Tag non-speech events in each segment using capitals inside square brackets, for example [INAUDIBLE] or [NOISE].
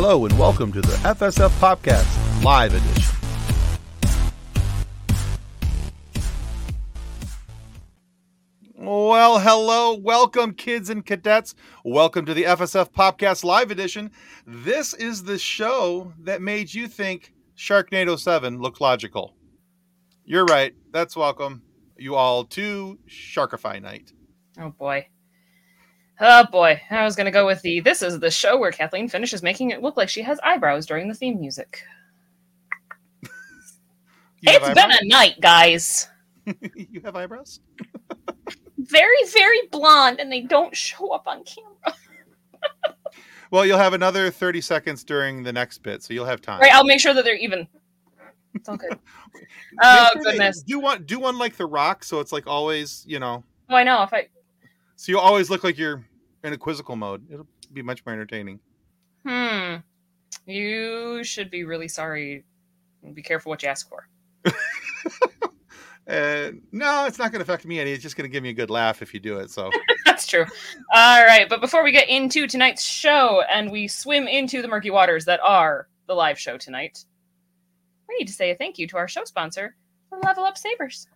Hello and welcome to the FSF PopCast Live Edition. Well, hello, welcome, kids and cadets. Welcome to the FSF PopCast Live Edition. This is the show that made you think Sharknado 7 looked logical. You're right. That's welcome, you all, to Sharkify Night. Oh boy. Oh boy. I was going to go with the this is the show where Kathleen finishes making it look like she has eyebrows during the theme music. [LAUGHS] It's been a night, guys. [LAUGHS] you have eyebrows? [LAUGHS] Very, very blonde, and they don't show up on camera. Well, you'll have another 30 seconds during the next bit, so you'll have time. Right, I'll make sure that they're even. It's all good. Oh, sure goodness. Do one do one like the rock, so it's like always, you know, Oh, I know. If I. so you always look like you're in a quizzical mode. It'll be much more entertaining. Hmm. You should be really sorry. Be careful what you ask for. [LAUGHS] Uh, no, it's not going to affect me any. It's just going to give me a good laugh if you do it. So, [LAUGHS] That's true. All right, but before we get into tonight's show and we swim into the murky waters that are the live show tonight, we need to say a thank you to our show sponsor, the Level Up Sabers.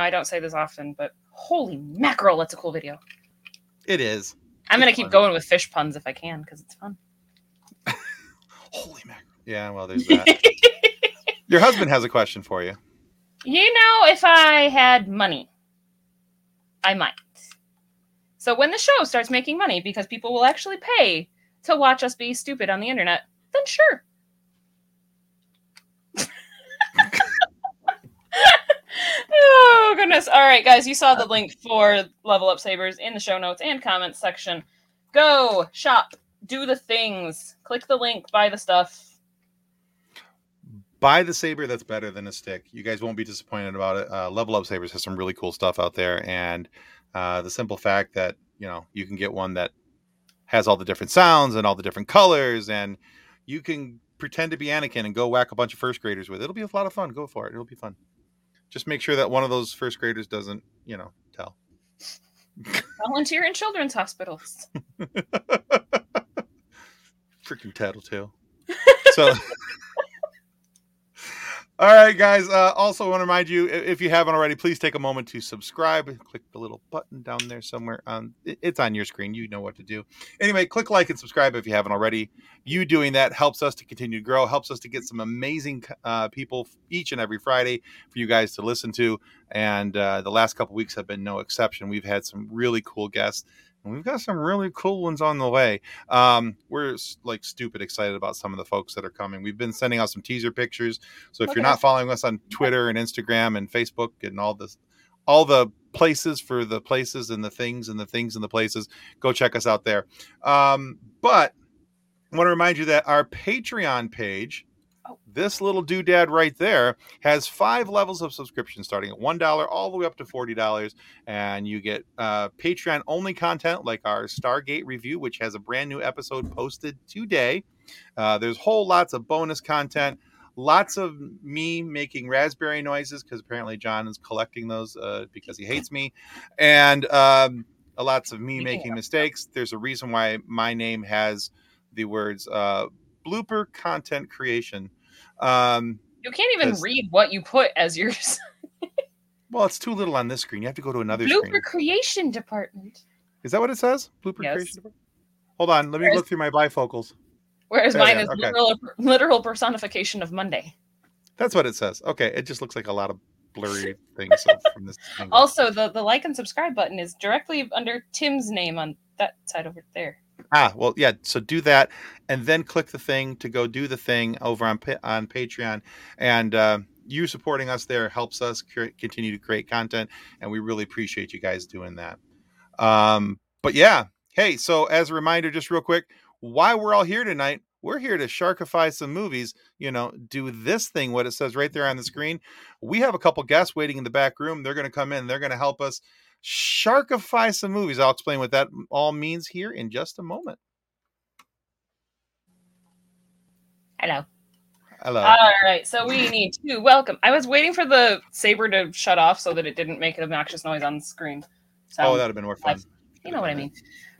Know, I don't say this often, but holy mackerel, that's a cool video. it is. I'm going to keep fun. going with fish puns if I can because it's fun. [LAUGHS] Holy mackerel. Yeah, well, there's that. [LAUGHS] Your husband has a question for you. You know, if I had money, I might. So when the show starts making money because people will actually pay to watch us be stupid on the internet, then sure. Oh goodness. All right, guys, you saw the link for Level Up Sabers in the show notes and comments section. Go shop, do the things, click the link, buy the stuff. Buy the saber that's better than a stick. You guys won't be disappointed about it. Uh, Level Up Sabers has some really cool stuff out there, and uh, the simple fact that you know you can get one that has all the different sounds and all the different colors, and you can pretend to be Anakin and go whack a bunch of first graders with it. It'll be a lot of fun. Go for it. It'll be fun. Just make sure that one of those first graders doesn't, you know, tell. [LAUGHS] Volunteer in children's hospitals. [LAUGHS] Freaking tattletale. [LAUGHS] So, all right, guys. Uh, also, want to remind you if you haven't already, please take a moment to subscribe. Click the little button down there somewhere. It's on your screen. You know what to do. Anyway, click like and subscribe if you haven't already. You doing that helps us to continue to grow, helps us to get some amazing uh, people each and every Friday for you guys to listen to. And uh, the last couple weeks have been no exception. We've had some really cool guests. We've got some really cool ones on the way. Um, we're like stupid excited about some of the folks that are coming. We've been sending out some teaser pictures. So if you're not following us on Twitter and Instagram and Facebook and all this, all the places for the places and the things and the things and the places, go check us out there. Um, but I want to remind you that our Patreon page. This little doodad right there, has five levels of subscription starting at $1 all the way up to $40. And you get uh, Patreon only content like our Stargate review, which has a brand new episode posted today. Uh, there's whole lots of bonus content, lots of me making raspberry noises because apparently John is collecting those uh, because he hates me, and um, lots of me Speaking making mistakes. There's a reason why my name has the words uh, blooper content creation. Um, You can't even read what you put as yours. [LAUGHS] well, it's too little on this screen. You have to go to another Blooper screen. creation department. Is that what it says? Blooper Yes. creation. Hold on, let me Whereas- look through my bifocals. Whereas There mine is okay. literal, literal personification of Monday. That's what it says. Okay, it just looks like a lot of blurry [LAUGHS] things from this. angle. Also, the, the like and subscribe button is directly under Tim's name on that side over there. Ah, well, yeah. So do that, and then click the thing to go do the thing over on on Patreon, and uh, you supporting us there helps us continue to create content, and we really appreciate you guys doing that. Um, but yeah, Hey, so as a reminder, just real quick, why we're all here tonight, we're here to sharkify some movies, you know, do this thing, what it says right there on the screen. We have a couple guests waiting in the back room. They're going to come in, they're going to help us sharkify some movies. I'll explain what that all means here in just a moment. Hello. Hello. All right, so we need to welcome. I was waiting for the saber to shut off so that it didn't make an obnoxious noise on the screen. So oh, that'd have been more fun. you know what I mean.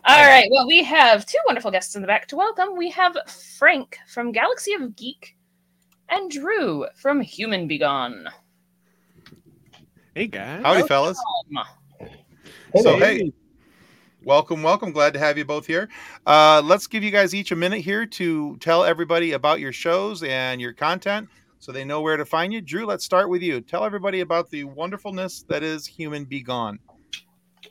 All right, well, we have two wonderful guests in the back to welcome. We have Frank from Galaxy of Geek and Drew from Human B-Gon. Hey guys. Howdy, fellas. So, hey, welcome, welcome. Glad to have you both here. Uh, let's give you guys each a minute here to tell everybody about your shows and your content so they know where to find you. Drew, let's start with you. Tell everybody about the wonderfulness that is Human B-Gon.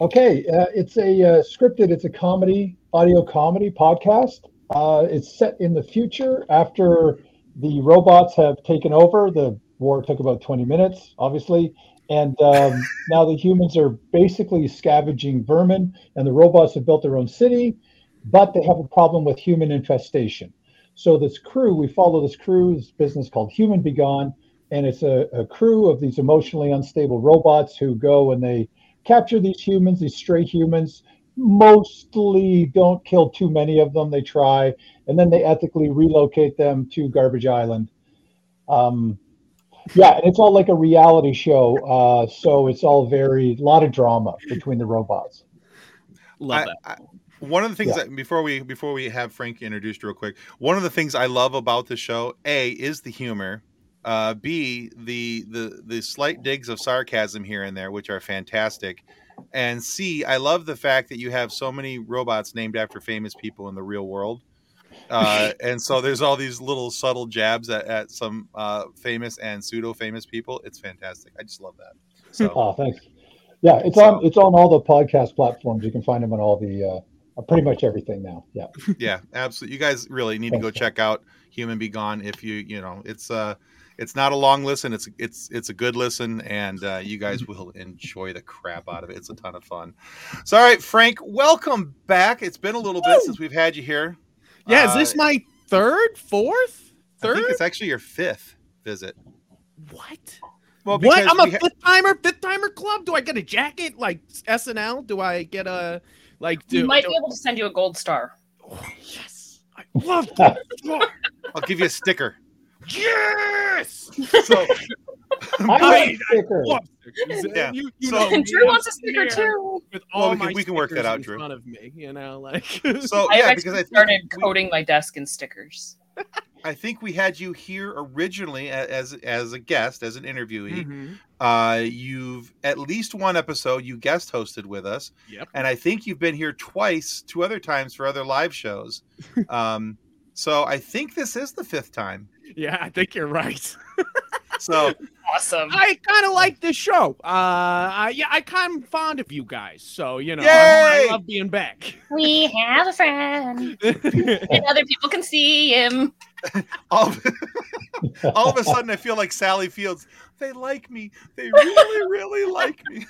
Okay, uh, it's a uh, scripted. It's a comedy, audio comedy podcast. Uh, it's set in the future after the robots have taken over. The war took about 20 minutes, obviously, and um, now the humans are basically scavenging vermin, and the robots have built their own city, but they have a problem with human infestation. So this crew, we follow this crew, this business called Human B-Gon, and it's a, a crew of these emotionally unstable robots who go and they capture these humans, these stray humans. Mostly don't kill too many of them. They try, and then they ethically relocate them to Garbage Island. Um, yeah, and it's all like a reality show. Uh, so it's all very a lot of drama between the robots. Love I- I- one of the things Yeah. that before we before we have Frank introduced real quick, one of the things I love about the show, A, is the humor. Uh, B, the the the slight digs of sarcasm here and there, which are fantastic. And C, I love the fact that you have so many robots named after famous people in the real world. Uh, [LAUGHS] and so there's all these little subtle jabs at, at some uh, famous and pseudo famous people. It's fantastic. I just love that. So Oh, thanks. Yeah, it's on it's on all the podcast platforms. You can find them on all the uh, pretty much everything now. Yeah. [LAUGHS] yeah absolutely you guys really need to go check out Human B-Gon if you you know it's uh it's not a long listen it's it's it's a good listen and uh, you guys will enjoy the crap out of it it's a ton of fun so all right frank welcome back it's been a little bit since we've had you here Yeah, is Uh, this my third, fourth, third? i think it's actually your fifth visit what? well What? I'm a ha- fifth timer, fifth timer club. Do I get a jacket like SNL? Do I get a like? Do, we might do- be able to send you a gold star. Oh, yes, I love that. I'll give you a sticker yes. [LAUGHS] so I want sticker. Love stickers. Yeah, You, you so- know, Drew wants a I'm sticker too. With Well, all we can- my we can work that stickers out, in Drew. front of me, you know, like. [LAUGHS] [LAUGHS] so I have yeah because i think started we- coating my desk in stickers. I think we had you here originally as as a guest, as an interviewee. Mhm. Uh, you've at least one episode you guest hosted with us, Yep. and I think you've been here twice, two other times for other live shows. Um, so I think this is the fifth time. Yeah, I think you're right. [LAUGHS] So Awesome. I kind of like this show. Uh, I, yeah, I kind of fond of you guys, so you know, I, Yay! I love being back. We have a friend, [LAUGHS] and other people can see him. all of, all of a sudden, I feel like Sally Fields. They like me. They really, really like me.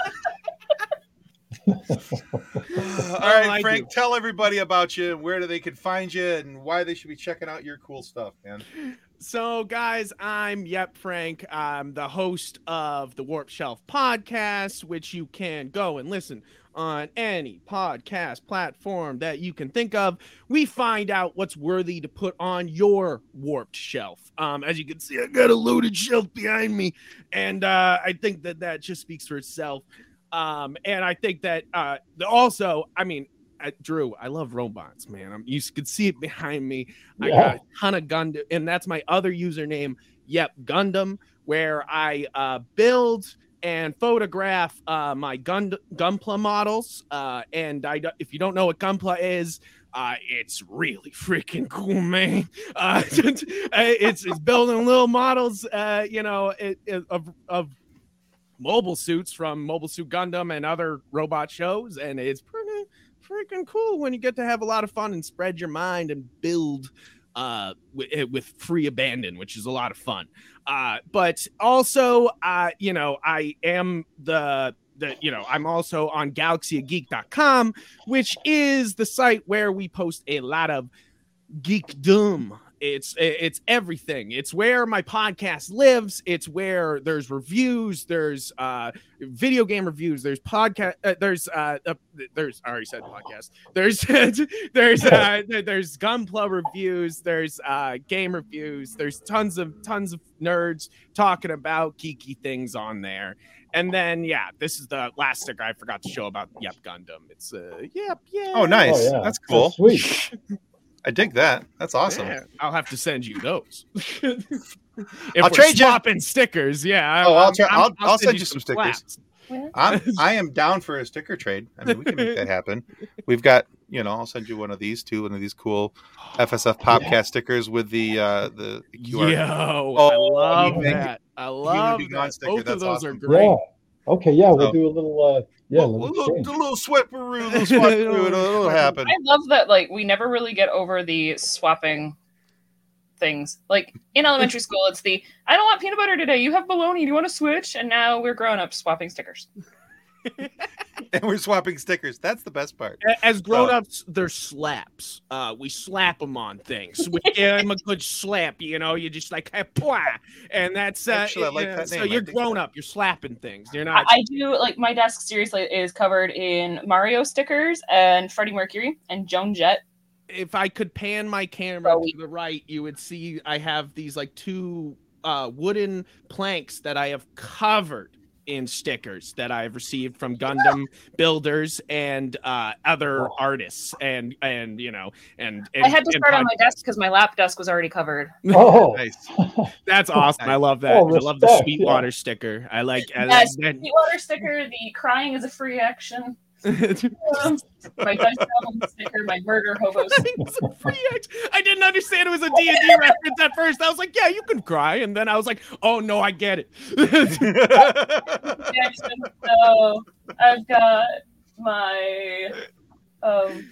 [LAUGHS] all right, I Frank, do. tell everybody about you, and where they can find you, and why they should be checking out your cool stuff, man. So, guys, I'm Yep Frank. I'm the host of the Warp Shelf podcast, which you can go and listen on any podcast platform that you can think of. We find out what's worthy to put on your warped shelf. Um, as you can see, I got a loaded shelf behind me, and uh, I think that that just speaks for itself. Um, and I think that uh, also, I mean, Drew, I love robots, man. I'm, you could see it behind me. I got a ton of Gundam, and that's my other username. Yep, Gundam, where I uh, build and photograph uh, my Gund- Gunpla models. Uh, and I, if you don't know what Gunpla is, uh, it's really freaking cool, man. [LAUGHS] Uh, [LAUGHS] it's, it's building little models, uh, you know, it, it- of of mobile suits from Mobile Suit Gundam and other robot shows, and it's pretty freaking cool when you get to have a lot of fun and spread your mind and build uh with, with free abandon which is a lot of fun. Uh but also uh you know i am the the you know I'm also on galaxyofgeek.com, which is the site where we post a lot of geekdom it's it's everything. It's where my podcast lives. It's where there's reviews. There's uh video game reviews. There's podcast uh, there's uh, uh there's I already said podcast. There's [LAUGHS] there's uh there's gunpla reviews. There's uh game reviews. There's tons of tons of nerds talking about geeky things on there. And then yeah this is the last sticker i forgot to show about. Yep gundam. It's uh yep yeah. Oh, nice. Oh, yeah. That's cool. Sweet. [LAUGHS] I dig that. That's awesome. Yeah, I'll have to send you those. [LAUGHS] if I'll we're trade you- swapping stickers, yeah. Oh, I'll I'm- tra- I'm- I'll- I'll send you some stickers. flaps. [LAUGHS] I'm [LAUGHS] I am down for a sticker trade. I mean, we can make that happen. We've got, you know, I'll send you one of these too, one of these cool FSF [GASPS] Popcast stickers with the uh the QR. Yo, I Oh, love you think- that. I love that. Both of those awesome. are great. Yeah. Okay. Yeah, we'll So- do a little. Uh, yeah, a little little, [LAUGHS] exchange. a little sweparoo, a little swaparoo, it'll, it'll happen. I love that like we never really get over the swapping things. Like in elementary school, it's the I don't want peanut butter today. You have bologna. Do you want to switch? And now we're grown up swapping stickers. And we're swapping stickers. That's the best part. As grown-ups, there's slaps. Uh, we slap them on things. We [LAUGHS] give them a good slap. You know, you just like, "Pwah," and that's uh, Actually, I like uh, that so name. I you're dig grown that. up. You're slapping things. You're not. I do like my desk seriously is covered in Mario stickers and Freddie Mercury and Joan Jett. if I could pan my camera to the right, you would see I have these like two uh, wooden planks that I have covered in stickers that I've received from Gundam builders and uh, other Wow. artists and and you know and, and I had to and start on my desk because my lap desk was already covered. [LAUGHS] Oh, Nice. That's awesome. I love that. Oh, I love the respect, Sweetwater sticker. I like. I Yes, like Sweetwater sticker. The crying is a free action. That. [LAUGHS] My Dutch album sticker. My murder hobos. [LAUGHS] It's a free act. I didn't understand it was a D&D [LAUGHS] reference at first. I was like, yeah, you can cry. And then I was like, oh, no, I get it. Jackson. So I've got my um,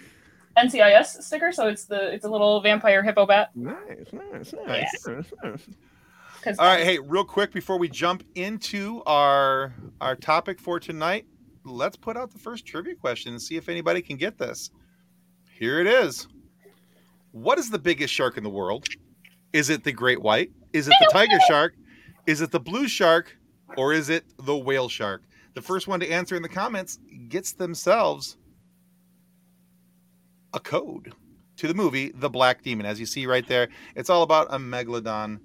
NCIS sticker. So it's the it's a little vampire hippo bat. nice, nice, Nice. nice. nice. Because All right, hey, real quick before we jump into our our topic for tonight, let's put out the first trivia question and see if anybody can get this. Here it is. What is the biggest shark in the world? Is it the great white? Is it the tiger shark? Is it the blue shark? Or is it the whale shark? The first one to answer in the comments gets themselves a code to the movie The Black Demon. As you see right there, it's all about a megalodon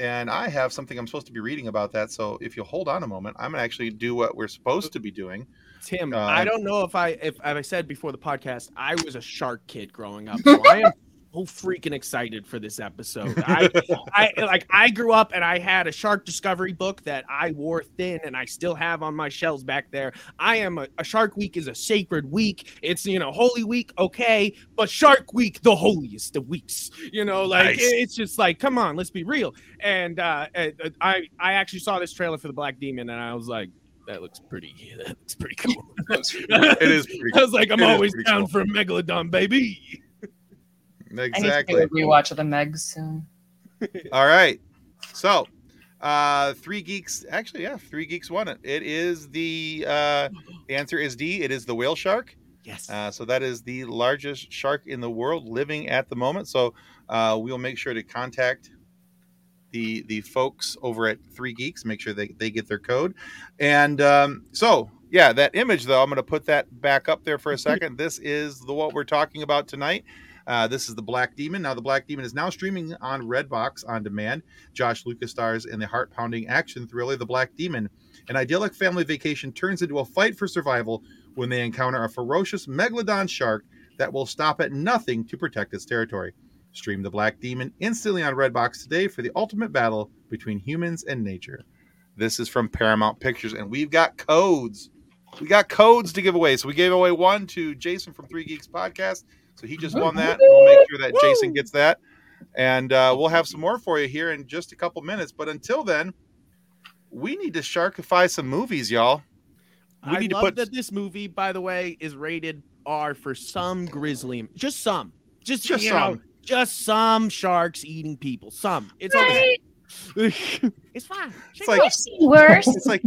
and I have something I'm supposed to be reading about that. So if you'll hold on a moment, I'm gonna actually do what we're supposed to be doing. Tim, Uh, I don't know if I if, if I said before the podcast, I was a shark kid growing up. So I am so freaking excited for this episode. [LAUGHS] I, I like I grew up and I had a shark discovery book that I wore thin and I still have on my shelves back there. I am a, a shark week is a sacred week. It's you know holy week, okay, but shark week the holiest of weeks. You know, like Nice. it- it's just like come on, let's be real. And uh, uh, I I actually saw this trailer for the Black Demon and I was like, that looks pretty. That looks pretty cool. [LAUGHS] It is pretty [LAUGHS] I was like, I'm it always down cool. for a megalodon, baby. I need to exactly. do a rewatch of the Megs soon. [LAUGHS] All right. So, uh, three geeks. Actually, yeah, three geeks won it. It is the uh, the answer is D. It is the whale shark. Yes. Uh, so that is the largest shark in the world living at the moment. So uh, we'll make sure to contact the the folks over at Three Geeks. Make sure they, they get their code. And um, so yeah, that image though, I'm going to put that back up there for a [LAUGHS] second. this is the what we're talking about tonight. Uh, this is the Black Demon. Now, the Black Demon is now streaming on Redbox on demand. Josh Lucas stars in the heart pounding action thriller, The Black Demon. An idyllic family vacation turns into a fight for survival when they encounter a ferocious megalodon shark that will stop at nothing to protect its territory. Stream The Black Demon instantly on Redbox today for the ultimate battle between humans and nature. This is from Paramount Pictures, and we've got codes. We got codes to give away. So we gave away one to Jason from Three Geeks Podcast. So he just won that. We'll make sure that Jason gets that. And uh, we'll have some more for you here in just a couple minutes. But until then, we need to sharkify some movies, y'all. We I need to love put- that this movie, by the way, is rated R for some grizzly, just some, just Just you know, some. just some sharks eating people. Some. It's okay. Right? [LAUGHS] it's fine. It's like I've seen worse. [LAUGHS] it's like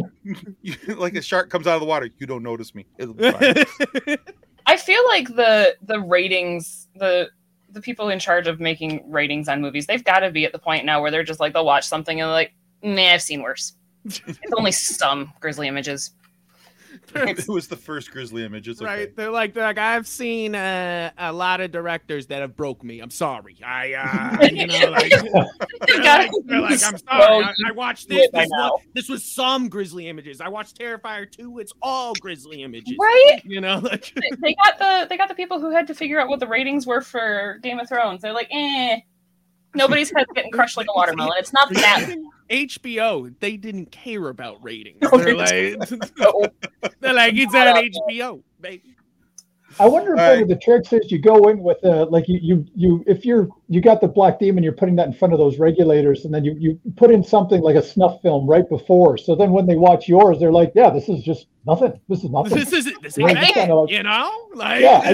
[LAUGHS] like a shark comes out of the water, you don't notice me. It'll be fine. I feel like the the ratings, the the people in charge of making ratings on movies, they've got to be at the point now where they're just like they'll watch something and they're like, nah, I've seen worse. [LAUGHS] it's only some grisly images. It was the first grizzly image. It's okay. Right? They're like, they're like, I've seen uh, a lot of directors that have broke me. I'm sorry. I, uh, you know, [LAUGHS] like, they're like, they're like, I'm [LAUGHS] sorry. I, I watched this. by This was, this was some Grizzly images. I watched Terrifier 2. It's all Grizzly images. Right? You know, [LAUGHS] like, They- they got the they got the people who had to figure out what the ratings were for Game of Thrones. They're like, eh. Nobody's head getting crushed like a watermelon. It's not that. HBO, they didn't care about ratings. No, They're they like, [LAUGHS] No. they're like, it's on HBO, baby. I wonder if All one right. of the tricks is you go in with uh like you you you if you're you got the black demon, you're putting that in front of those regulators, and then you you put in something like a snuff film right before. So then when they watch yours, they're like, yeah, this is just nothing. This is nothing. This is this Yeah, ain't it, kinda like- you know, like, Yeah, I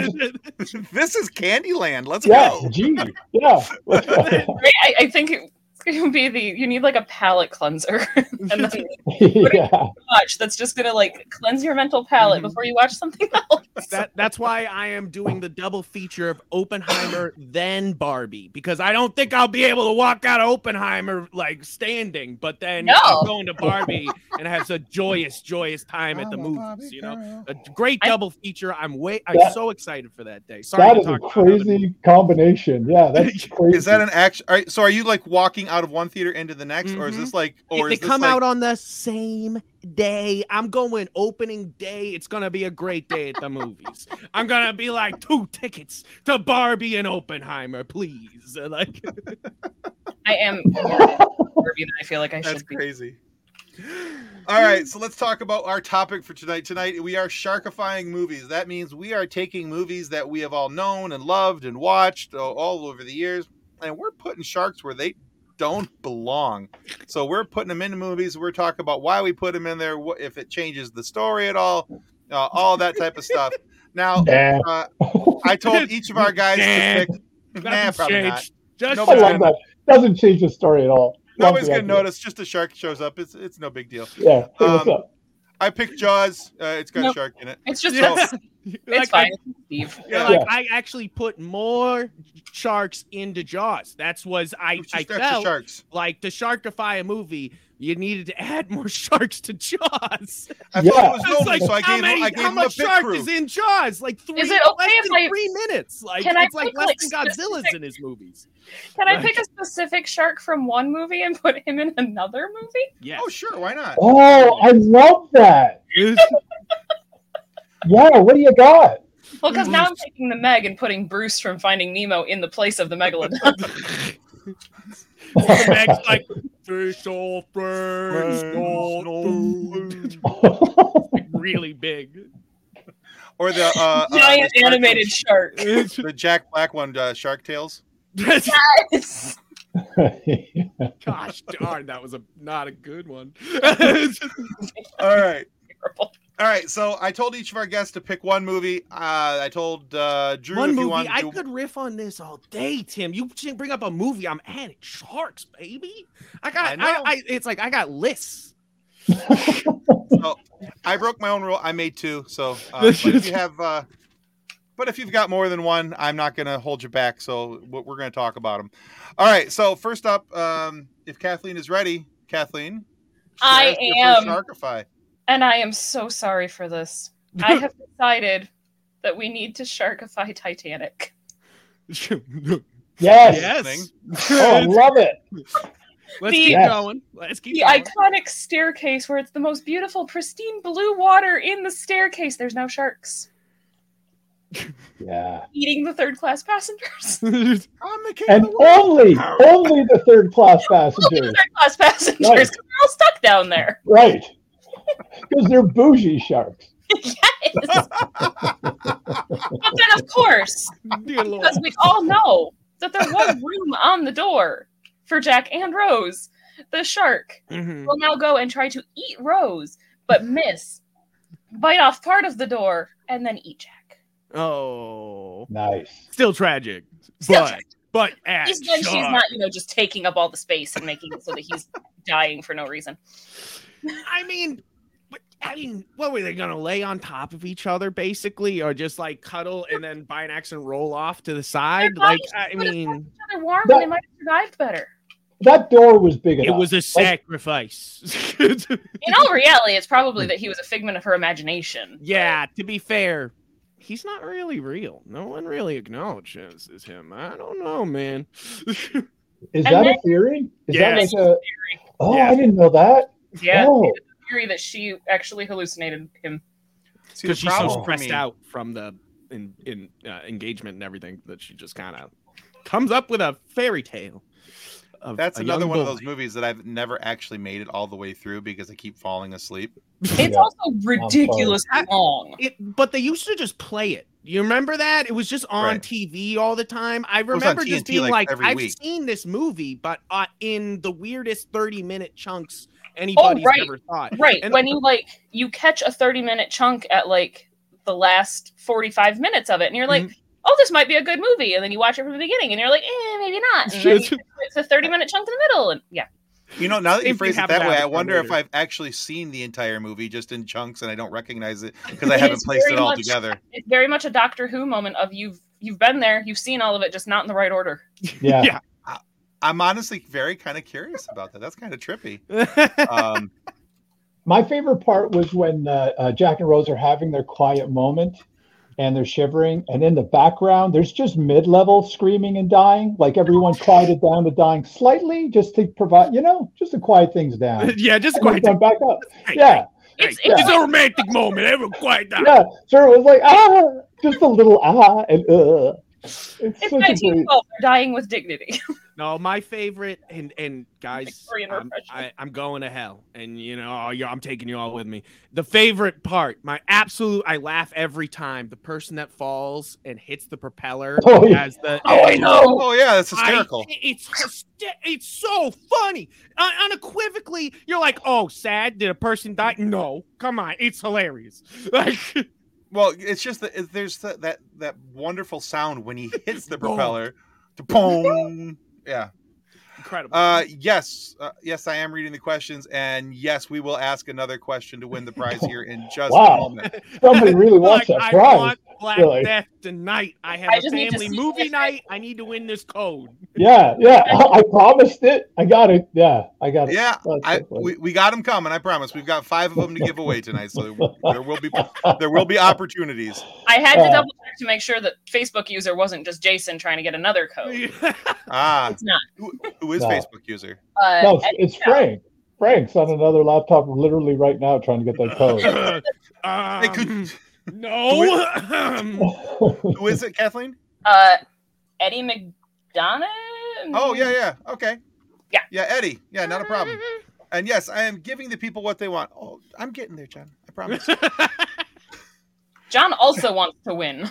this [LAUGHS] is Candyland. Let's yeah, go. gee, yeah. Let's go. Right? I, I think it- it's [LAUGHS] gonna be the you need like a palate cleanser [LAUGHS] and then [LAUGHS] yeah. watch that's just gonna like cleanse your mental palate Mhm. before you watch something else. that that's why I am doing the double feature of Oppenheimer then Barbie because I don't think I'll be able to walk out of Oppenheimer like standing, but then No. I'm going to Barbie and have a joyous, joyous time at the movies. You know, a great I- double feature. I'm way, I'm That- so excited for that day. Sorry That to is a talk about other crazy combination. Yeah, that's crazy. Is that an action? All right, so are you like walking out of one theater into the next, or is this mm-hmm. like, If or they is this come like, out on the same day. I'm going opening day. It's gonna be a great day at the movies. I'm gonna be like two tickets to Barbie and Oppenheimer, please. [LAUGHS] Like, I am [LAUGHS] more than I feel like I That's should be. crazy. All right, so let's talk about our topic for tonight. Tonight we are sharkifying movies. That means we are taking movies that we have all known and loved and watched all over the years, and we're putting sharks where they don't belong. So we're putting them into movies. We're talking about why we put them in there, what, if it changes the story at all, uh, all that type of stuff. Now, [LAUGHS] uh, I told each of our guys to [LAUGHS] pick. Nah, probably not. changed. Just No, I love that. Doesn't change the story at all. Love Nobody's gonna notice. Just a shark shows up. It's it's no big deal. Yeah. Hey, what's Um, up? I picked Jaws. Uh, it's got a Nope. shark in it. It's just So- [LAUGHS] it's, like, it's fine, Steve. Yeah, Yeah. like I actually put more sharks into Jaws. That's was I I felt sharks. like to sharkify a movie, you needed to add more [LAUGHS] sharks to Jaws. I Yeah. thought it was It's lonely, like, so I how gave many, I gave how much pit shark crew. is in Jaws? Like three, Is it okay less if than I- three minutes? Like Can I like pick, less like, than Godzilla's specific- in his movies. Can I Right. pick a specific shark from one movie and [LAUGHS] put him in another movie? Yeah. Oh sure, why not? Oh, I love that. [LAUGHS] Yeah. What do you got? Well, because now I'm taking the Meg and putting Bruce from Finding Nemo in the place of the Megalodon. Meg's like fish off friends, no food. Really big. Or the uh, uh, Giant the shark animated shark, [LAUGHS] the Jack Black one, uh, Shark Tales. [LAUGHS] Yes. [LAUGHS] Gosh darn, that was a not a good one. All right. Terrible. All right, so I told each of our guests to pick one movie. Uh, I told uh, Drew one if you movie, wanted I to. could riff on this all day, Tim. You should bring up a movie. I'm adding sharks, baby. I got, I I know. I, it's like I got lists. So I broke my own rule. I made two. So, uh, but if you have, uh, but if you've got more than one, I'm not going to hold you back. So we're we're going to talk about them. All right. So first up, um, if Kathleen is ready, Kathleen, I share us your am. Sharkify. And I am so sorry for this. I have [LAUGHS] decided that we need to sharkify Titanic. Yes. yes. Oh, I love it. Let's The- keep Yes. going. Let's keep The going. iconic staircase where it's the most beautiful, pristine blue water in the staircase. There's no sharks Yeah. eating the third class passengers. [LAUGHS] I'm the king And of the world. only, only the third class passengers. third class passengers. Right. 'cause They're all stuck down there. Right. Because they're bougie sharks. [LAUGHS] yes. but then, of course, because we all know that there was room on the door for Jack and Rose. The shark Mhm. will now go and try to eat Rose, but miss, bite off part of the door, and then eat Jack. Oh, Nice. still tragic, Still but tragic. but At at least then she's not, you know, just taking up all the space and making it so that he's [LAUGHS] dying for no reason. I mean, But I mean, what were they gonna lay on top of each other, basically, or just like cuddle and then by an accident roll off to the side? Like, I mean, each other warm, That- and they might have survived better. That door was big enough. it was a Like, sacrifice. [LAUGHS] In all reality, it's probably that he was a figment of her imagination. yeah, to be fair, he's not really real. No one really acknowledges is him. I don't know, man. [LAUGHS] is And that then- a theory? Is Yes. that like a? Oh, Yeah. I didn't know that. Yeah, Oh. It's a theory that she actually hallucinated him. Because she's so stressed me- out from the in, in uh, engagement and everything that she just kind of comes up with a fairy tale. Of That's another young one of those movies that I've never actually made it all the way through because I keep falling asleep. It's Yeah. also ridiculous long. It, but they used to just play it. You remember that? It was just on Right. TV all the time. I was on remember just TNT, being like, like, every I've week. seen this movie, but uh, in the weirdest 30 minute chunks anybody's right. ever thought. Right. And- when you like you catch a 30 minute chunk at like the last 45 minutes of it and you're like, Mm-hmm. oh, this might be a good movie. And then you watch it from the beginning and you're like, eh, maybe not. And then it's a 30 minute chunk in the middle. And yeah. You know, now that you Same thing phrase it that way, I Avatar wonder if. I've actually seen the entire movie just in chunks and I don't recognize it [LAUGHS] because I It haven't placed it all much- together. It's very much a Doctor Who moment of you've you've been there, you've seen all of it, just not in the right order. Yeah. Yeah. I'm honestly very kind of curious about that. That's kind of trippy. [LAUGHS] Um, My favorite part was when uh, uh, Jack and Rose are having their quiet moment and they're shivering, and in the background, there's just mid level screaming and dying. Like everyone quieted down to dying slightly just to provide, you know, just to quiet things down. [LAUGHS] yeah, just And then quiet. come back up. Hey, Yeah. It's, Hey, it's It's a romantic moment. Everyone quiet down. Yeah. So it was like, ah, just a little ah and uh. It's, it's such a great. 1912. They're dying with dignity. [LAUGHS] No, my favorite, and and guys, I'm. I, I'm going to hell, and you know, oh, yeah, I'm taking you all with me. The favorite part, my absolute, I laugh every time. The person that falls and hits the propeller Oh, yeah. as the. Oh, I know. oh yeah, that's I- hysterical. it's hyster- it's so funny. Un- unequivocally, you're like, oh, sad. Did a person die? No, come on, it's hilarious. [LAUGHS] Like, Well, it's just that it- there's that, that that wonderful sound when he hits the [LAUGHS] propeller, propeller. Boom. Yeah. Incredible. Uh, yes, uh, yes, I am reading the questions, and yes, we will ask another question to win the prize here in [LAUGHS] just a moment. [LAUGHS] Somebody really wants Like, that I prize. want Black really. Death tonight. I have I a just need to family movie night. I need to win this code. [LAUGHS] Yeah, yeah. I promised it. I got it. Yeah, I got it. Yeah, I we, we got them coming. I promise. We've got five of them to give away tonight, so there will be there will be opportunities. I had to Uh. double check to make sure that Facebook user wasn't just Jason trying to get another code. Ah, It's not. Who, who is No. Facebook user? Uh, no, it's, and- it's Frank. Frank's on another laptop literally right now trying to get that code. [LAUGHS] um, Hey, could, no. Um, [LAUGHS] who is it, Kathleen? uh, Eddie McDonough. Oh yeah, yeah. Okay. Yeah. Yeah, Eddie. Yeah, not a problem. [LAUGHS] And yes, I am giving the people what they want. Oh, I'm getting there, John. I promise. John also wants to win.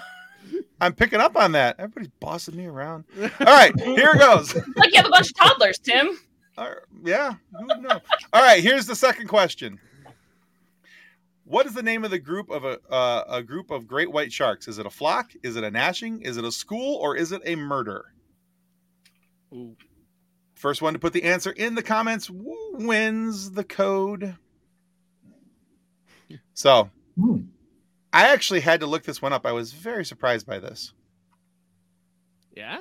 I'm picking up on that. Everybody's bossing me around. All right, here it goes. [LAUGHS] like you have a bunch of toddlers, Tim. All right, yeah, who would know? All right, here's the second question. What is the name of the group of a uh, a group of great white sharks? Is it a flock? Is it a gnashing? Is it a school? Or is it a murder? Ooh. First one to put the answer in the comments wins the code. So Hmm. I actually had to look this one up. I was very surprised by this. yeah.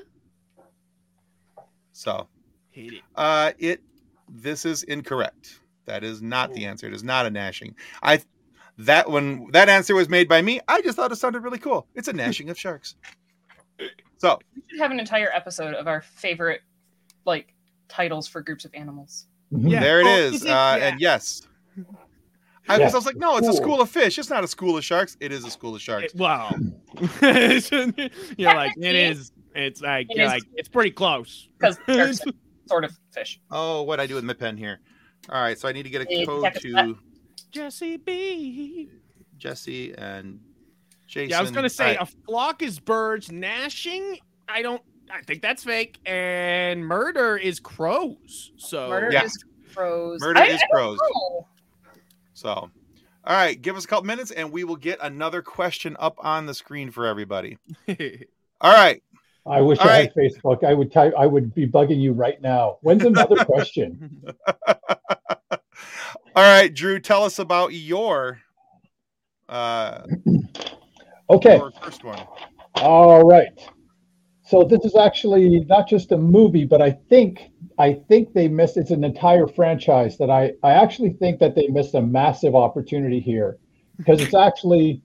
So Hit it. uh, it this is incorrect. That is not the answer. It is not a gnashing. I that when that answer was made by me, I just thought it sounded really cool. It's a [LAUGHS] gnashing of sharks. So We should have an entire episode of our favorite like titles for groups of animals. Mhm. Yeah. there it Oh, is. is it? Uh, Yeah. And yes. I, Yeah. was, I was like, no, it's a school of fish. It's not a school of sharks. It is a school of sharks. It- well, [LAUGHS] you're like it is. It's like It you're like it's pretty close. Because they're [LAUGHS] sort of fish. Oh, what I do with my pen here? All right, so I need to get a Yeah, code to Jesse B. Jesse and Jason. Yeah, I was gonna say All a flock is birds. Gnashing, I don't. I think that's fake. And murder is crows. So Murder Yeah. is crows. Murder I- is I crows. know. So, all right, give us a couple minutes and we will get another question up on the screen for everybody. [LAUGHS] All right. I wish All I had Facebook. I would type. I would be bugging you right now. When's another [LAUGHS] question? All right, Drew, tell us about your uh [CLEARS THROAT] Okay. your first one. All right. So this is actually not just a movie, but I think I think they missed. It's an entire franchise that I I actually think that they missed a massive opportunity here because it's actually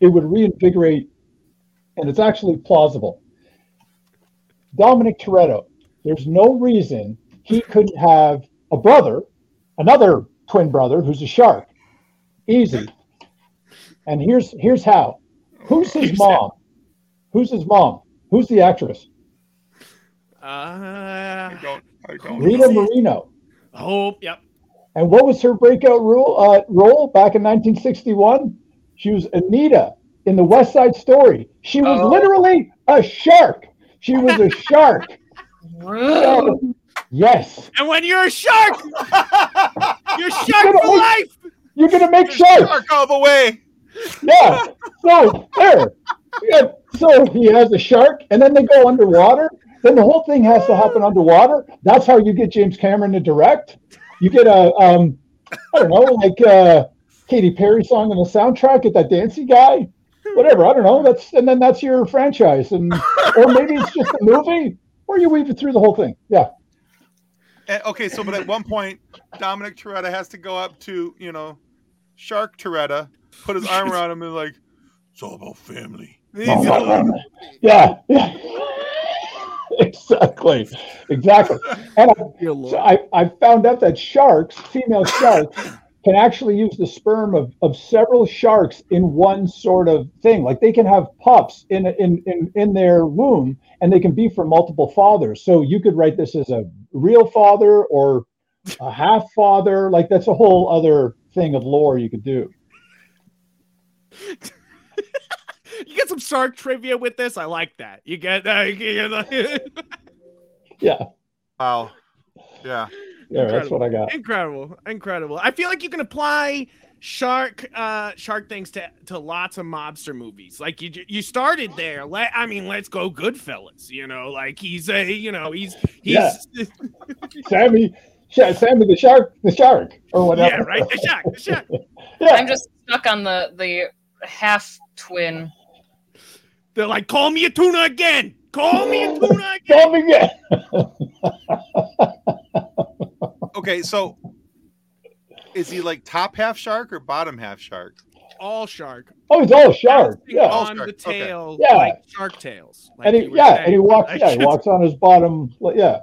it would reinvigorate and it's actually plausible. Dominic Toretto. There's no reason he couldn't have a brother, another twin brother who's a shark. Easy. And here's here's how. Who's his Here's mom? Who's his mom? Who's the actress? Uh, I don't I don't Rita Moreno. oh, yep. And what was her breakout role, uh, role back in 1961? She was Anita in the West Side Story. She was Oh. literally a shark. She was a [LAUGHS] shark. Rude. Yes. And when you're a shark, [LAUGHS] you're shark gonna for make- life. You're gonna make sharks. Shark all the way. Yeah. So there. Yeah. So he has a shark, and then they go underwater. Then the whole thing has to happen underwater. That's how you get James Cameron to direct. You get a, um, I don't know, like uh, Katy Perry song on the soundtrack. Get that dancey guy. Whatever. I don't know. That's and then that's your franchise, and or maybe it's just a movie, or you weave it through the whole thing. Yeah. Eh, okay, so but at one point, Dominic Toretto has to go up to you know, Shark Toretto, put his arm [LAUGHS] around him and like, it's all about family. Yeah. Yeah. [LAUGHS] exactly. Exactly. And I, So I, I found out that sharks, female sharks, can actually use the sperm of, of several sharks in one sort of thing. Like they can have pups in, in, in, in their womb and they can be from multiple fathers. So you could write this as a real father or a half father. Like that's a whole other thing of lore you could do. [LAUGHS] You get some shark trivia with this. I like that. You get that. You get, [LAUGHS] Yeah. Wow. Yeah. Yeah, that's what I got. incredible, incredible. I feel like you can apply shark uh shark things to to lots of mobster movies. Like you you started there. Let I mean, let's go Goodfellas. You know, like he's a you know he's he's Yeah. [LAUGHS] Sammy, Sha- Sammy the shark, the shark, or whatever. yeah right. The shark, the shark. [LAUGHS] Yeah. I'm just stuck on the the half twin. They're like, call me a tuna again. Call me a [LAUGHS] tuna again. call me again. [LAUGHS] Okay, so is he like top half shark or bottom half shark? All shark. Oh, he's all shark. Yeah. On shark, the okay. tail, Yeah. like shark tails. like and he, you yeah, saying. and he walks. I Yeah, he [LAUGHS] walks on his bottom. Yeah,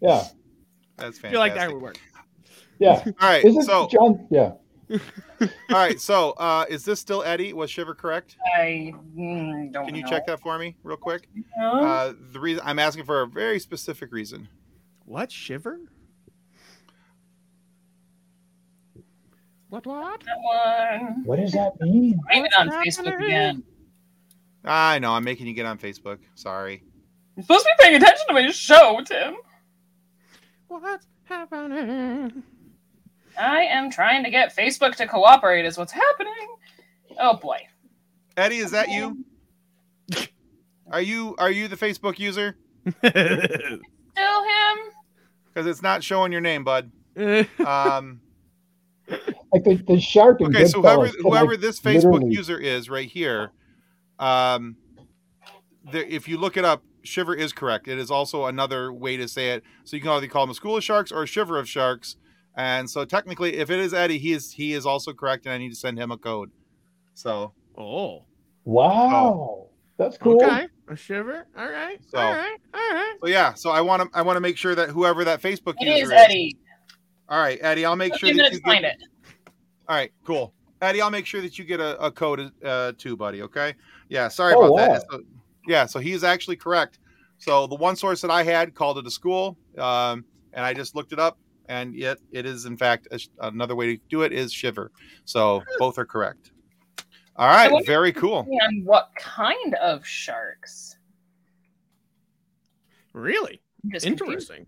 yeah, That's fantastic. feel like that would work. yeah. All right, Isn't so John? Yeah. All right, so uh, is this still Eddie? Was Shiver correct? I mm, don't Can you know. check that for me real quick? Huh? Uh, the reason I'm asking for a very specific reason. What shiver? What what? What does that mean? I'm on What's Facebook again. I know I'm making you get on Facebook. Sorry. You're supposed to be paying attention to my show, Tim. What's happening? I am trying to get Facebook to cooperate. Is what's happening. Oh boy. Eddie, is that you? [LAUGHS] Are you are you the Facebook user? [LAUGHS] Still him. Because it's not showing your name, bud. [LAUGHS] Um, Like the, the shark and okay, so whoever whoever like, this Facebook literally- user is right here, um, there, if you look it up, Shiver is correct. It is also another way to say it. So you can either call them a school of sharks or a shiver of sharks. And so technically, if it is Eddie, he is he is also correct, and I need to send him a code. So oh. Wow, that's cool. Okay. A shiver. All right. So- all right. All right. so yeah, so I want to I want to make sure that whoever that Facebook It user is Eddie. All right, Eddie, I'll make Took sure me a that you find get, it. All right, cool. Eddie, I'll make sure that you get a, a code uh, too, buddy. Okay. Yeah. Sorry Oh, about wow. that. So, yeah. So he's actually correct. So the one source that I had called it a school, um, and I just looked it up, and yet it is in fact a, another way to do it is shiver. So both are correct. All right. wonder- Very cool. And what kind of sharks? Really I'm just confused. interesting.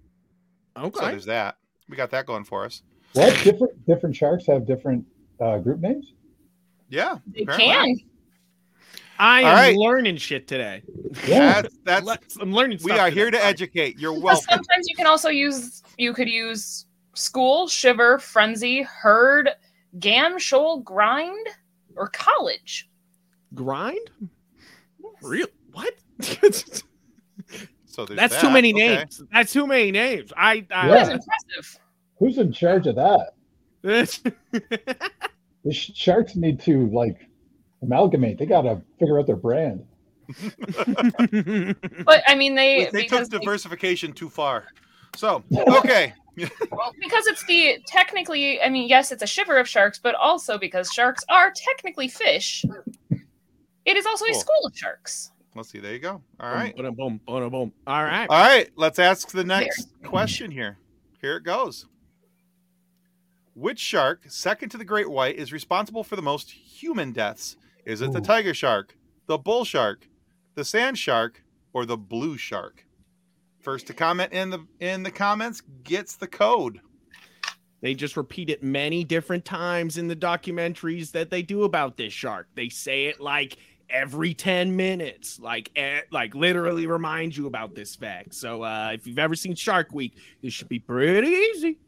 So there's that. We got that going for us. What different different sharks have different uh, group names? Yeah. They apparently. can. I am All right. learning shit today. Yeah. That's that's. I'm learning. We are today. here to educate. You're welcome. sometimes you can also use. You could use school, shiver, frenzy, herd, gam, shoal, grind, or college. Grind? Real? What? [LAUGHS] So That's that. too many Okay. names. That's too many names. I. I That is impressive. Who's in charge of that? [LAUGHS] The sh- sharks need to like amalgamate. They got to figure out their brand. [LAUGHS] But I mean, they, They because took they- diversification too far. So okay, well, because it's the technically. I mean, yes, it's a shiver of sharks, but also because sharks are technically fish. It is also a school of sharks. let's see. There you go. All right. Boom, boom, boom, boom. All right. All right, let's ask the next question here. Here it goes. Which shark, second to the great white, is responsible for the most human deaths? Is it the tiger shark, the bull shark, the sand shark, or the blue shark? First to comment in the in the comments gets the code. They just repeat it many different times in the documentaries that they do about this shark. They say it like every 10 minutes, like eh, like literally remind you about this fact. So uh, if you've ever seen Shark Week, this should be pretty easy.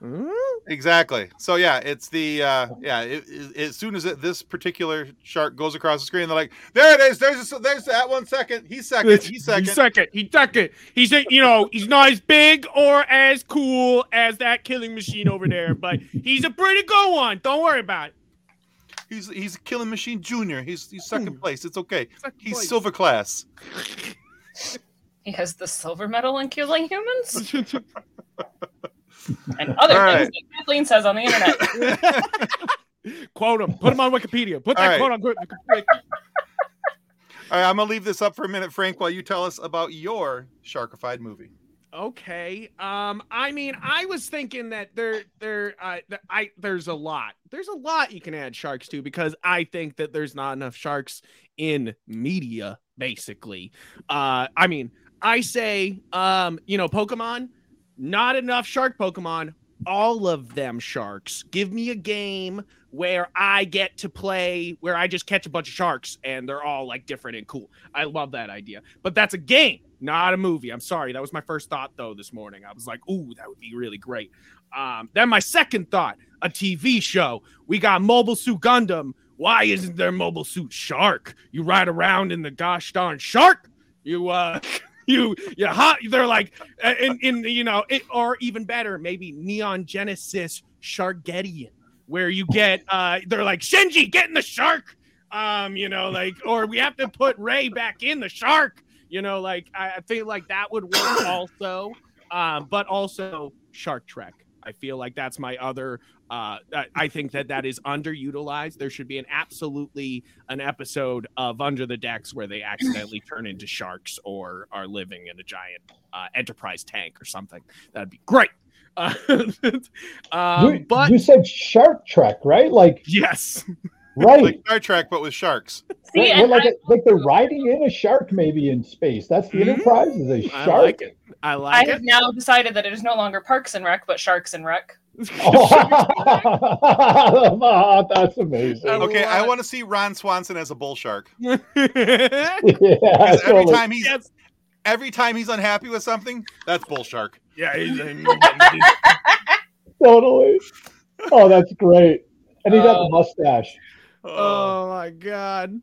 Hmm? Exactly. So yeah, it's the uh yeah. It, it- as soon as it, this particular shark goes across the screen, they're like, "There it is. There's there's that one second. He's second. He's second. He's second. He's second. He's a- you know he's not as big or as cool as that killing machine over there, but he's a pretty good one. Don't worry about it. He's he's a Killing Machine Junior. He's he's second Hmm. place. It's okay. Second He's place. silver class. He has the silver medal in killing humans [LAUGHS] and other All things that Kathleen says on the internet. [LAUGHS] quote him. Put him on Wikipedia. Put that All right. quote on Wikipedia. All right, I'm gonna leave this up for a minute, Frank, while you tell us about your sharkified movie. Okay. Um. I mean, I was thinking that there, there, uh, th- I there's a lot. There's a lot you can add sharks to because I think that there's not enough sharks in media. Basically, uh, I mean, I say, um, you know, Pokemon, not enough shark Pokemon. All of them sharks. Give me a game where I get to play, where I just catch a bunch of sharks and they're all like different and cool. I love that idea. But that's a game, not a movie. I'm sorry. That was my first thought though this morning. I was like, ooh, that would be really great. Um, then my second thought, a TV show. We got Mobile Suit Gundam. Why isn't there Mobile Suit Shark? You ride around in the gosh darn shark. You uh [LAUGHS] [LAUGHS] you you hot. They're like in, in you know it, or even better maybe neon genesis sharkgettian where you get uh they're like shinji get in the shark! Um you know like or we have to put Rei back in the shark. You know like i, I feel like that would work [COUGHS] also. Um but also shark trek. I feel like that's my other uh I- think that that is underutilized. There should be an absolutely an episode of under the decks where they accidentally turn into sharks or are living in a giant uh, enterprise tank or something. That'd be great. Uh, [LAUGHS] um, you, but you said Shark Trek, right? Like, yes [LAUGHS] [LAUGHS] right. Like Star Trek, but with sharks. See, Right, and like, I, like they're riding in a shark maybe in space. That's the Mhm. Enterprise is a shark. I like it i I have it now decided that it is no longer Parks and Rec, but Sharks and Rec. [LAUGHS] [LAUGHS] Oh, that's amazing. Okay, I want to see Ron Swanson as a bull shark. yeah, every totally. time he's yes every time he's unhappy with something, that's bull shark. yeah he's, totally. Oh, that's great. And he got the Uh, mustache. Oh my god.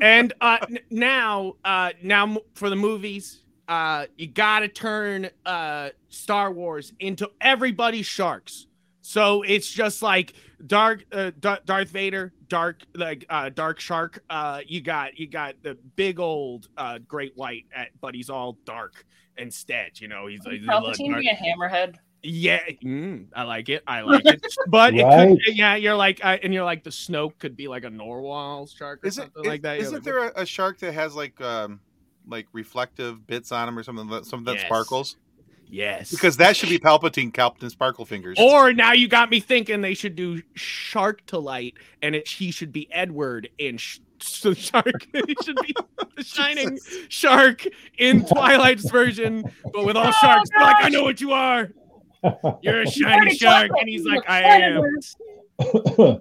And uh n- now uh now m- for the movies uh you got to turn uh Star Wars into everybody's sharks. So it's just like dark uh, Da- Darth Vader, dark like uh dark shark. Uh you got you got the big old uh great white at, but he's all dark instead, you know. He's, he's a little Palpatine dark- be a hammerhead. Yeah, mm, I like it. I like it. [LAUGHS] But it could, yeah, you're like, uh, and you're like the Snoke could be like a Norwal shark or Is it something is, like that. Isn't there a, a shark that has like um like reflective bits on him or something that something that Yes. sparkles? Yes. Because that should be Palpatine, Captain Sparkle Fingers. or now you got me thinking they should do Shark to Light, and it he should be Edward in sh- [LAUGHS] so Shark. he should be the [LAUGHS] Shining Shark in Twilight's version, but with all sharks. They're like, I know what you are. You're a shiny shark, and he's like, I am. [LAUGHS]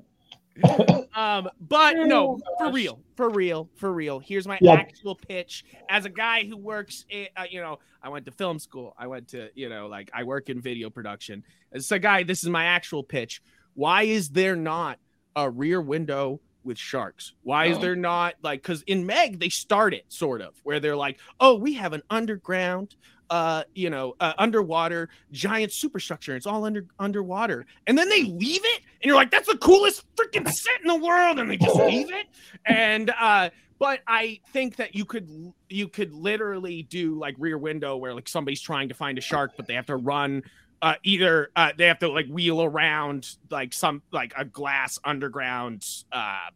um, but no, Oh, for real, for real, for real. Here's my Yeah. actual pitch. As a guy who works, in, uh, you know, I went to film school. I went to, you know, like I work in video production. As a guy, this is my actual pitch. Why is there not a rear window with sharks? Why is Oh. there not like because in Meg they start it sort of where they're like, oh, we have an underground, uh, you know, uh, underwater giant superstructure. It's all under underwater, and then they leave it, and you're like, that's the coolest freaking set in the world, and they just [LAUGHS] leave it. And uh, but I think that you could you could literally do like Rear Window where like somebody's trying to find a shark, but they have to run. Uh, either uh, they have to like wheel around like some like a glass underground uh,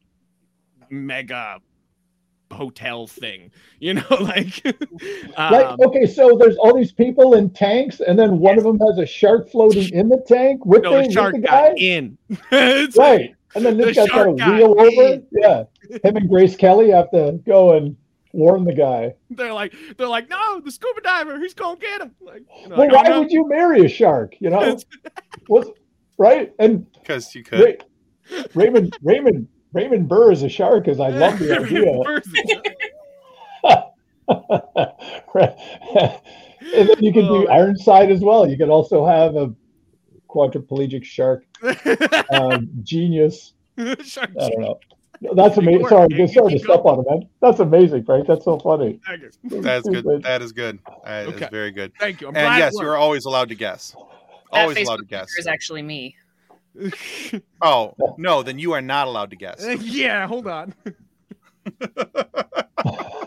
mega hotel thing, [LAUGHS] you know, [LAUGHS] like Right. um, Okay. So there's all these people in tanks, and then one of them has a shark floating in the tank with, no, the, the with shark the got guy. in. [LAUGHS] It's Right. And then this The guy's got to shark got wheel over. in. Yeah. Him and Grace Kelly have to go and warn the guy. They're like, they're like, no, the scuba diver, he's gonna get him. Like, you know, Well, like, why oh, no. would you marry a shark? You know, was right? And Because you could. Ra- Raymond Raymond Raymond Burr is a shark, because I love the [LAUGHS] idea. [LAUGHS] and then you can do Oh. Ironside as well. You could also have a quadriplegic shark [LAUGHS] um, genius. Shark I don't know. That's amazing. going, Sorry, keep sorry to step on it, man. That's amazing, Frank. That's so funny. That's good. That is good. That is Okay. very good. Thank you. I'm And glad yes, you are always allowed to guess. That Always allowed to guess. picture is actually me. Worked. [LAUGHS] Oh no, then you are not allowed to guess. [LAUGHS] yeah, hold on. [LAUGHS]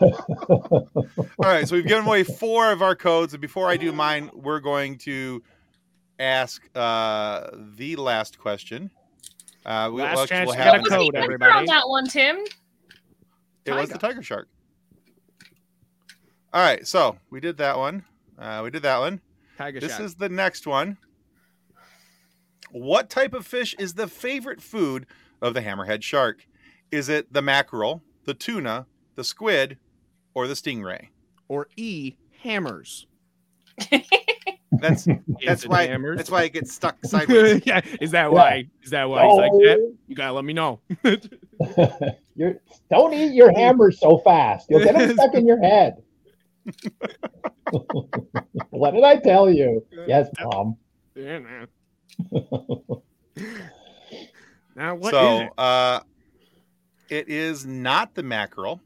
All right, so we've given away four of our codes, and before I do mine, we're going to ask uh, the last question. Uh, we, Last well, chance we'll to have get a code, everybody. on that one, Tim. It was the tiger shark. All right, so we did that one. Uh, we did that one. Tiger shark. This shark. is the next one. What type of fish is the favorite food of the hammerhead shark? Is it the mackerel, the tuna, the squid, or the stingray? or E hammers. [LAUGHS] That's [LAUGHS] that's why hammers? that's why it gets stuck [LAUGHS] sideways. yeah, is that why? Is that why he's like that? Oh, You gotta let me know. you're, don't eat your hammers so fast. You'll get them stuck in your head. what did I tell you? Yes, Mom. yeah, man. [LAUGHS] now what is so it? uh it is not the mackerel.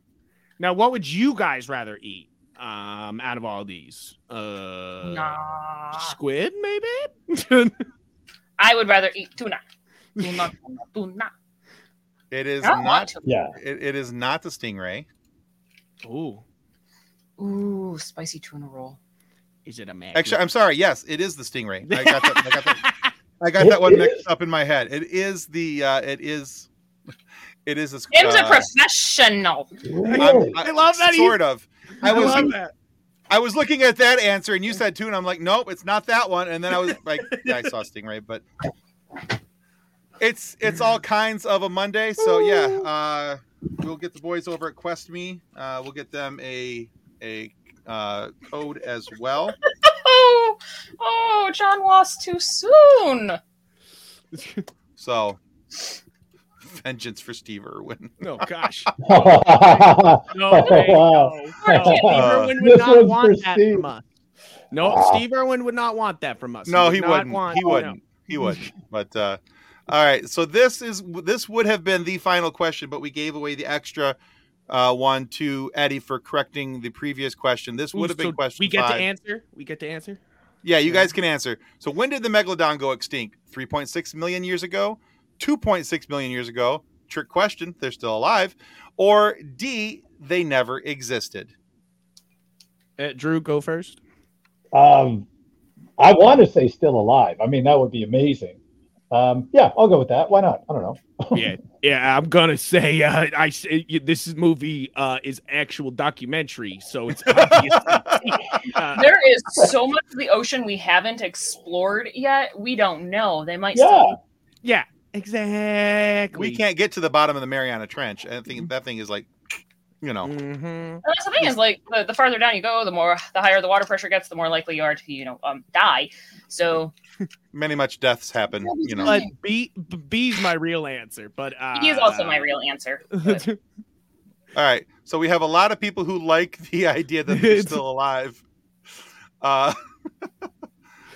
Now what would you guys rather eat? Um, out of all these, uh, Nah. squid maybe. I would rather eat tuna. [LAUGHS] Tuna, tuna, tuna. It is don't not. Yeah. it, it is not the stingray. Ooh, Ooh, spicy tuna roll. is it a man? Actually, I'm sorry. Yes, it is the stingray. I got that. I got that. [LAUGHS] I got that one mixed up in my head. It is the. Uh, it is. [LAUGHS] It is a. Tim's a uh, professional. I'm- I love that Sort of. I was. love that. I was looking at that answer, and you said tuna. I'm like, nope, it's not that one. And then I was [LAUGHS] like, yeah, I saw stingray, but it's it's all kinds of a Monday. So yeah, uh, we'll get the boys over at Quest Me. Uh, we'll get them a a uh, code as well. Oh, oh, John lost too soon. [LAUGHS] So vengeance for Steve Irwin. No, gosh. wow. No, way, no, no. Steve Uh, Irwin would not want that Steve. from us. No, Wow. Steve Irwin would not want that from us. No, he wouldn't. want- he oh, no. wouldn't. He wouldn't. But uh, all right. So this is this would have been the final question, but we gave away the extra uh, one to Eddie for correcting the previous question. This Ooh, would have been so question We get five. to answer. We get to answer. Yeah, you guys can answer. So when did the megalodon go extinct? 3.6 million years ago, 2.6 million years ago. Trick question. They're still alive. Or D, they never existed. Uh, Drew, go first. Um, I want to say still alive. I mean, that would be amazing. Um, yeah, I'll go with that. Why not? I don't know. [LAUGHS] yeah, yeah. I'm gonna say uh, I say this movie uh, is actual documentary, so it's [LAUGHS] obviously uh, There is so much of the ocean we haven't explored yet. We don't know. They might Yeah. still. yeah, exactly. We can't get to the bottom of the Mariana Trench. I think that thing is like you know. Mhm. And that's the thing is like the, the farther down you go, the more the higher the water pressure gets, the more likely you are to you know um die. So [LAUGHS] Many much deaths happen, you know. But B B- B's my real answer. But uh, he is also my real answer. [LAUGHS] but- All right. So we have a lot of people who like the [LAUGHS] idea that they're still alive. Uh,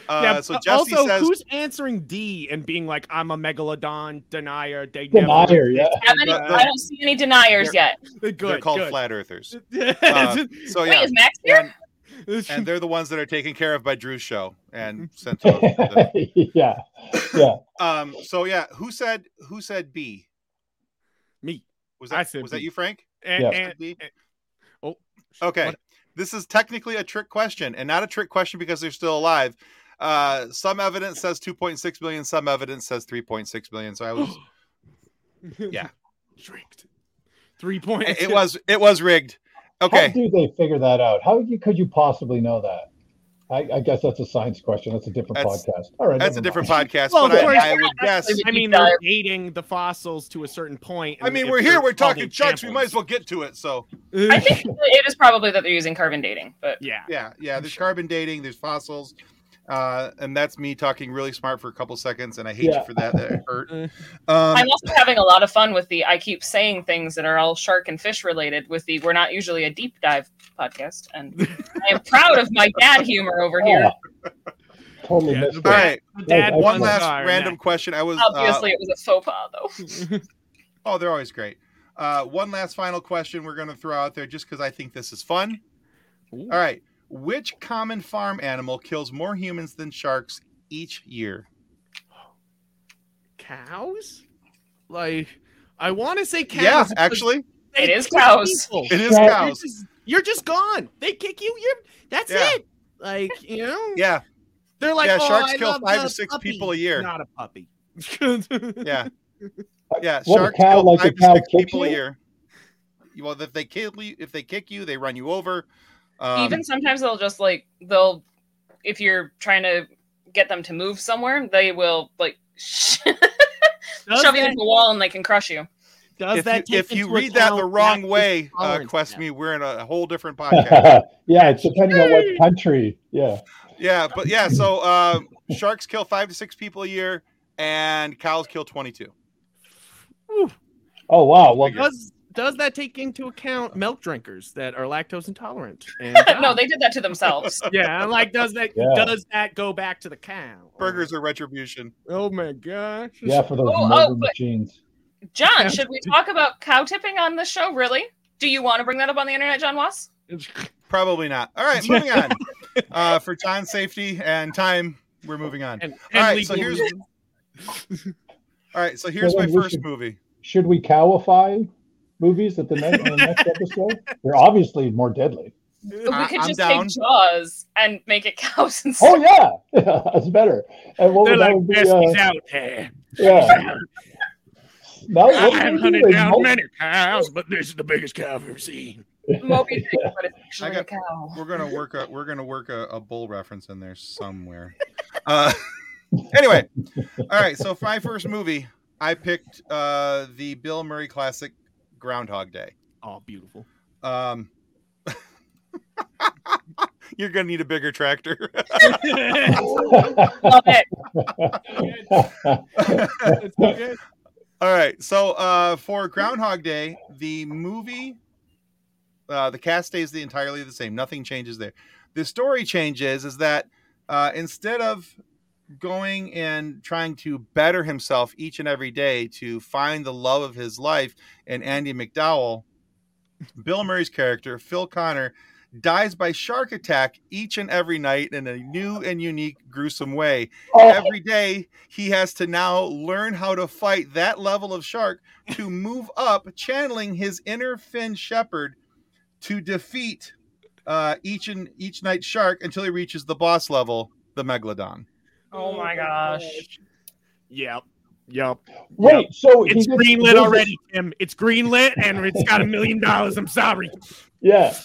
uh, Yeah, so but Jesse also, says who's answering D and being like, "I'm a megalodon denier"? They Denier, never yeah. How many- The- the- I don't see any deniers yet. Good, they're called good. flat earthers. [LAUGHS] Uh, so Wait, yeah, is Max here? and, and they're the ones that are taken care of by Drew's show and sent to [LAUGHS] the, yeah, yeah. um so yeah who said who said b Me. was I that said was that you frank And, Yeah. and- B? oh, okay what- this is technically a trick question and not a trick question because they're still alive uh some evidence says 2.6 million. some evidence says 3.6 million. so i was [GASPS] Yeah. [LAUGHS] tricked. Three points. it was it was rigged Okay. How do they figure that out? How you, could you possibly know that? I, I guess that's a science question. That's a different That's- podcast. All right, that's a never different mind. podcast Well, but. I, I would [LAUGHS] guess I mean, they're dating the fossils to a certain point. i mean we're here we're talking causing sharks we might as well get to it so I think it is probably that they're using carbon dating, but Yeah. yeah yeah there's carbon dating there's fossils uh, and that's me talking really smart for a couple seconds, and I hate Yeah. you for that. That hurt. [LAUGHS] Uh, Um, I'm also having a lot of fun with the I keep saying things that are all shark and fish related with the we're not usually a deep dive podcast and I am proud of my dad humor over here. Oh, totally Yeah, missed the right, dad One one last are random next. question. I was uh, Obviously it was a faux pas though. [LAUGHS] oh, they're always great. Uh, one last final question we're going to throw out there just because I think this is fun. Ooh. All right, which common farm animal kills more humans than sharks each year? Cows? Like, I want to say cows. yeah, actually, It is cows. people. it is Yeah. You're cows. just, you're just gone. They kick you. You're that's Yeah. it. Like you know, Yeah, they're like, Yeah, oh, sharks I kill five the to six puppy." people a year. Not a puppy. [LAUGHS] [LAUGHS] yeah, yeah. What, sharks cow kill like five to six kicks people a year. Well, if they kill you, if they kick you, they run you over. Um, Even sometimes they'll just like they'll if you're trying to get them to move somewhere, they will like [LAUGHS] shove you that, into a wall and they can crush you. does if that you, if you read that the wrong way, uh, Quest now? me, we're in a whole different [LAUGHS] podcast. yeah, it's depending on what country. Yeah. yeah, but yeah, so um, sharks kill five to six people a year, and cows kill twenty-two. Whew. Oh wow. Well, Does does that take into account milk drinkers that are lactose intolerant? [LAUGHS] And no, they did that to themselves. [LAUGHS] yeah, I'm like, does that Yeah. does that go back to the cow? Burgers are retribution. Oh my gosh. yeah, for those Oh, oh, machines. John, should we talk about cow tipping on the show? Really? Do you want to bring that up on the internet, John Was? Probably not. All right, [LAUGHS] moving on. Uh, for John's safety and time, we're moving on. And, and right, so here's- All right, so here's Well, my first should- movie. Should we cowify movies at the next, in the [LAUGHS] next episode? They're obviously more deadly. We could I'm just down. take Jaws and make it cows instead. Oh yeah, [LAUGHS] that's better. And what They're would, that like would be? Besties Uh, out there. yeah. [LAUGHS] Now, what I've we do? hunted A down mo- many cows, but this is the biggest cow I've ever seen. Moby Dick, but it's actually got- a cow. We're gonna work a we're gonna work a, a bull reference in there somewhere. Uh, anyway, all right. So for my first movie, I picked uh, the Bill Murray classic Groundhog Day. Oh, beautiful. Um, [LAUGHS] you're gonna need a bigger tractor. [LAUGHS] Love it. It's so good. All right. So uh, for Groundhog Day, the movie, uh, the cast stays the entirely the same. Nothing changes there. The story changes is that uh, instead of going and trying to better himself each and every day to find the love of his life in Andie MacDowell, Bill Murray's character Phil Connor dies by shark attack each and every night in a new and unique gruesome way. Oh, every day he has to now learn how to fight that level of shark to move up channeling his inner Fin Shepard to defeat uh, each and each night shark until he reaches the boss level the megalodon Oh, oh my gosh. Yep. Yep. wait, so It's gets- greenlit there's a- already, Tim. It's greenlit and it's got a [LAUGHS] million dollars. I'm sorry. Yeah.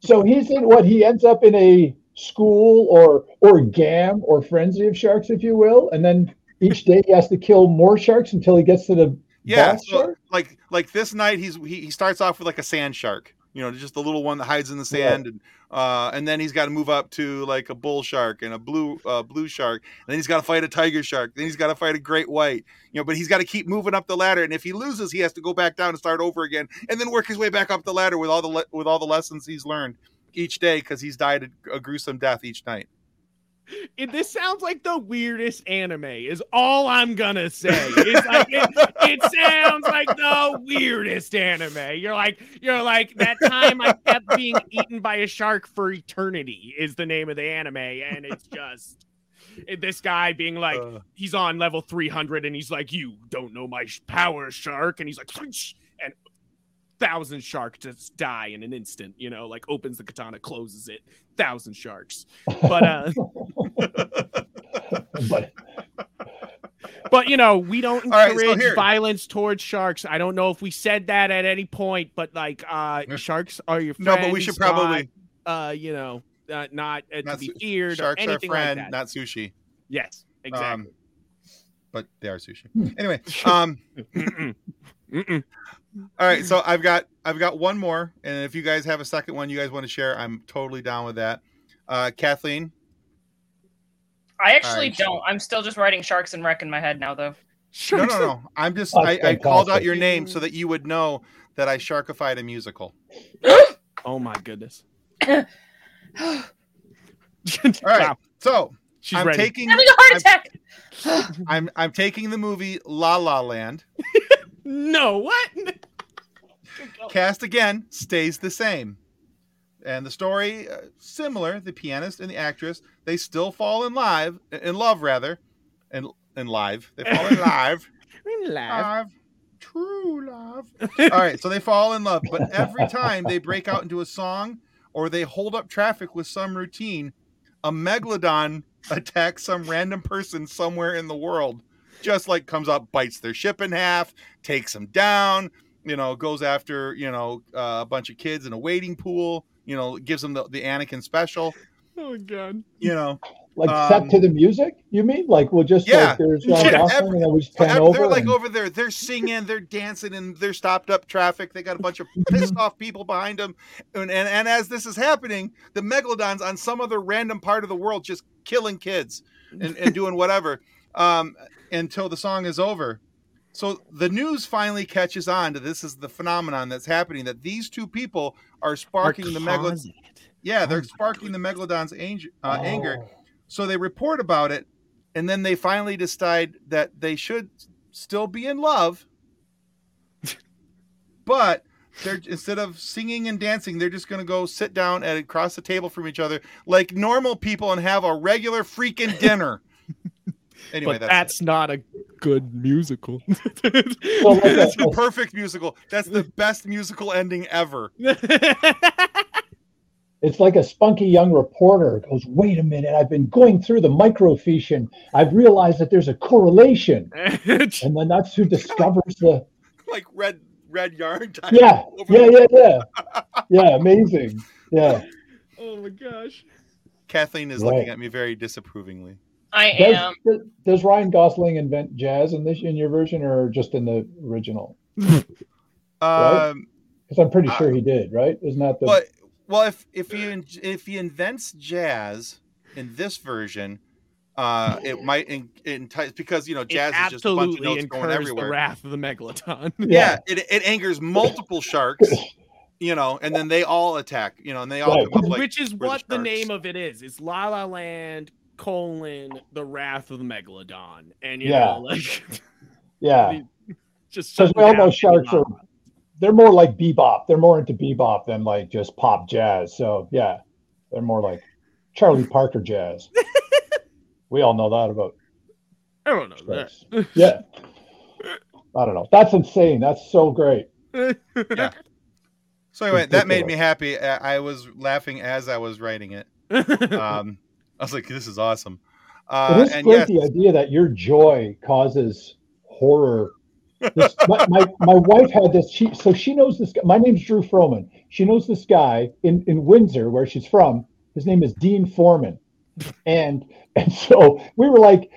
So he's in what he ends up in a school or or gam or frenzy of sharks, if you will, and then each day he has to kill more sharks until he gets to the yeah boss so shark. like like this night he's he, he starts off with like a sand shark you know, just the little one that hides in the sand, and uh, and then he's got to move up to like a bull shark and a blue uh, blue shark, and then he's got to fight a tiger shark, then he's got to fight a great white, you know, but he's got to keep moving up the ladder, and if he loses, he has to go back down and start over again, and then work his way back up the ladder with all the le- with all the lessons he's learned each day because he's died a, a gruesome death each night. It, this sounds like the weirdest anime. Is all I'm gonna say. It's like it, it sounds like the weirdest anime. You're like you're like that time I kept being eaten by a shark for eternity is the name of the anime, and it's just it- this guy being like Uh, he's on level 300 and he's like you don't know my power shark and he's like and thousand sharks just die in an instant you know like opens the katana closes it thousand sharks but uh [LAUGHS] [LAUGHS] but But you know, we don't All right, so encourage violence towards sharks. I don't know if we said that at any point, but like, uh, sharks are your friend. no, but we should probably not, uh, you know, uh, not uh, to be su- feared or sharks are anything friend, like that. not sushi. yes, exactly. Um, but they are sushi. Anyway, um, Mm-mm. Mm-mm. all right. So I've got I've got one more, and if you guys have a second one you guys want to share, I'm totally down with that. Uh, Kathleen, I actually Alright. don't. I'm still just writing sharks and wreck in my head now, though. no, Sharks no, are- no. I'm just I, I called out your name so that you would know that I sharkified a musical. [GASPS] Oh my goodness! [GASPS] All right. Wow, So she's I'm ready. taking Having a heart attack. [GASPS] I'm I'm taking the movie La La Land. [LAUGHS] no, what? [LAUGHS] Cast again stays the same. And the story uh, similar, the pianist and the actress, they still fall in live in love rather. And in live. They fall in [LAUGHS] live. Laugh. Love. True love. All right, so they fall in love, but every time they break out into a song or they hold up traffic with some routine, a megalodon attacks some random person somewhere in the world. Just like comes up, bites their ship in half, takes them down, you know, goes after, you know, uh, a bunch of kids in a waiting pool, you know, gives them the, the Anakin special, Oh god. you know. like Um, set to the music, you mean? Like we'll just Yeah. like there's Ryan Yeah, every- and then we just So pan ev- over. they're like over there, they're singing, they're dancing, and they're stopped up traffic. They got a bunch of [LAUGHS] pissed off people behind them, and, and and as this is happening, the megalodons on some other random part of the world just killing kids and, and doing whatever um, until the song is over. So the news finally catches on to this is the phenomenon that's happening that these two people are sparking the megalodon. Yeah, they're Oh sparking the megalodon's anger, uh, anger. Oh. So they report about it, and then they finally decide that they should still be in love, [LAUGHS] but they're instead of singing and dancing, they're just going to go sit down at across the table from each other like normal people and have a regular freaking dinner. [LAUGHS] anyway, but that's, that's not a good musical. [LAUGHS] So like that's the perfect musical. That's the best musical ending ever. [LAUGHS] It's like a spunky young reporter goes, wait a minute, I've been going through the microfiche and I've realized that there's a correlation. [LAUGHS] And then that's who discovers the Like red red yarn. tied Yeah, over yeah, yeah, yeah. Yeah, amazing. Yeah. oh my gosh. Kathleen is Right. looking at me very disapprovingly. I Does, am. does, does Ryan Gosling invent jazz in this in your version or just in the original? [LAUGHS] Right? Um, Because I'm pretty Uh, sure he did, right? Isn't that the But well, if if he if he invents jazz in this version, uh, it might in, entice because you know jazz it is just a bunch of absolutely notes going incurs the wrath of the megalodon. Yeah, it, it angers multiple sharks, [LAUGHS] you know, and then they all attack, you know, and they all Right. come up like Which is we're the what the, name of it is. It's La La Land colon the wrath of the megalodon, and you Yeah. know, like [LAUGHS] yeah. just Because shut we all know sharks are they're more like bebop. They're more into bebop than like just pop jazz. So yeah, they're more like Charlie Parker jazz. [LAUGHS] we all know that about I don't know that. Yeah. I don't know. That's insane. That's so great. [LAUGHS] yeah So anyway, that made me happy. I I was laughing as I was writing it. Um, I was like, "This is awesome." Uh, it is and great yes, the idea that your joy causes horror. This, my, my my wife had this. She so she knows this. guy. My name's Drew Froman. She knows this guy in in Windsor, where she's from. His name is Dean Foreman, and and so we were like,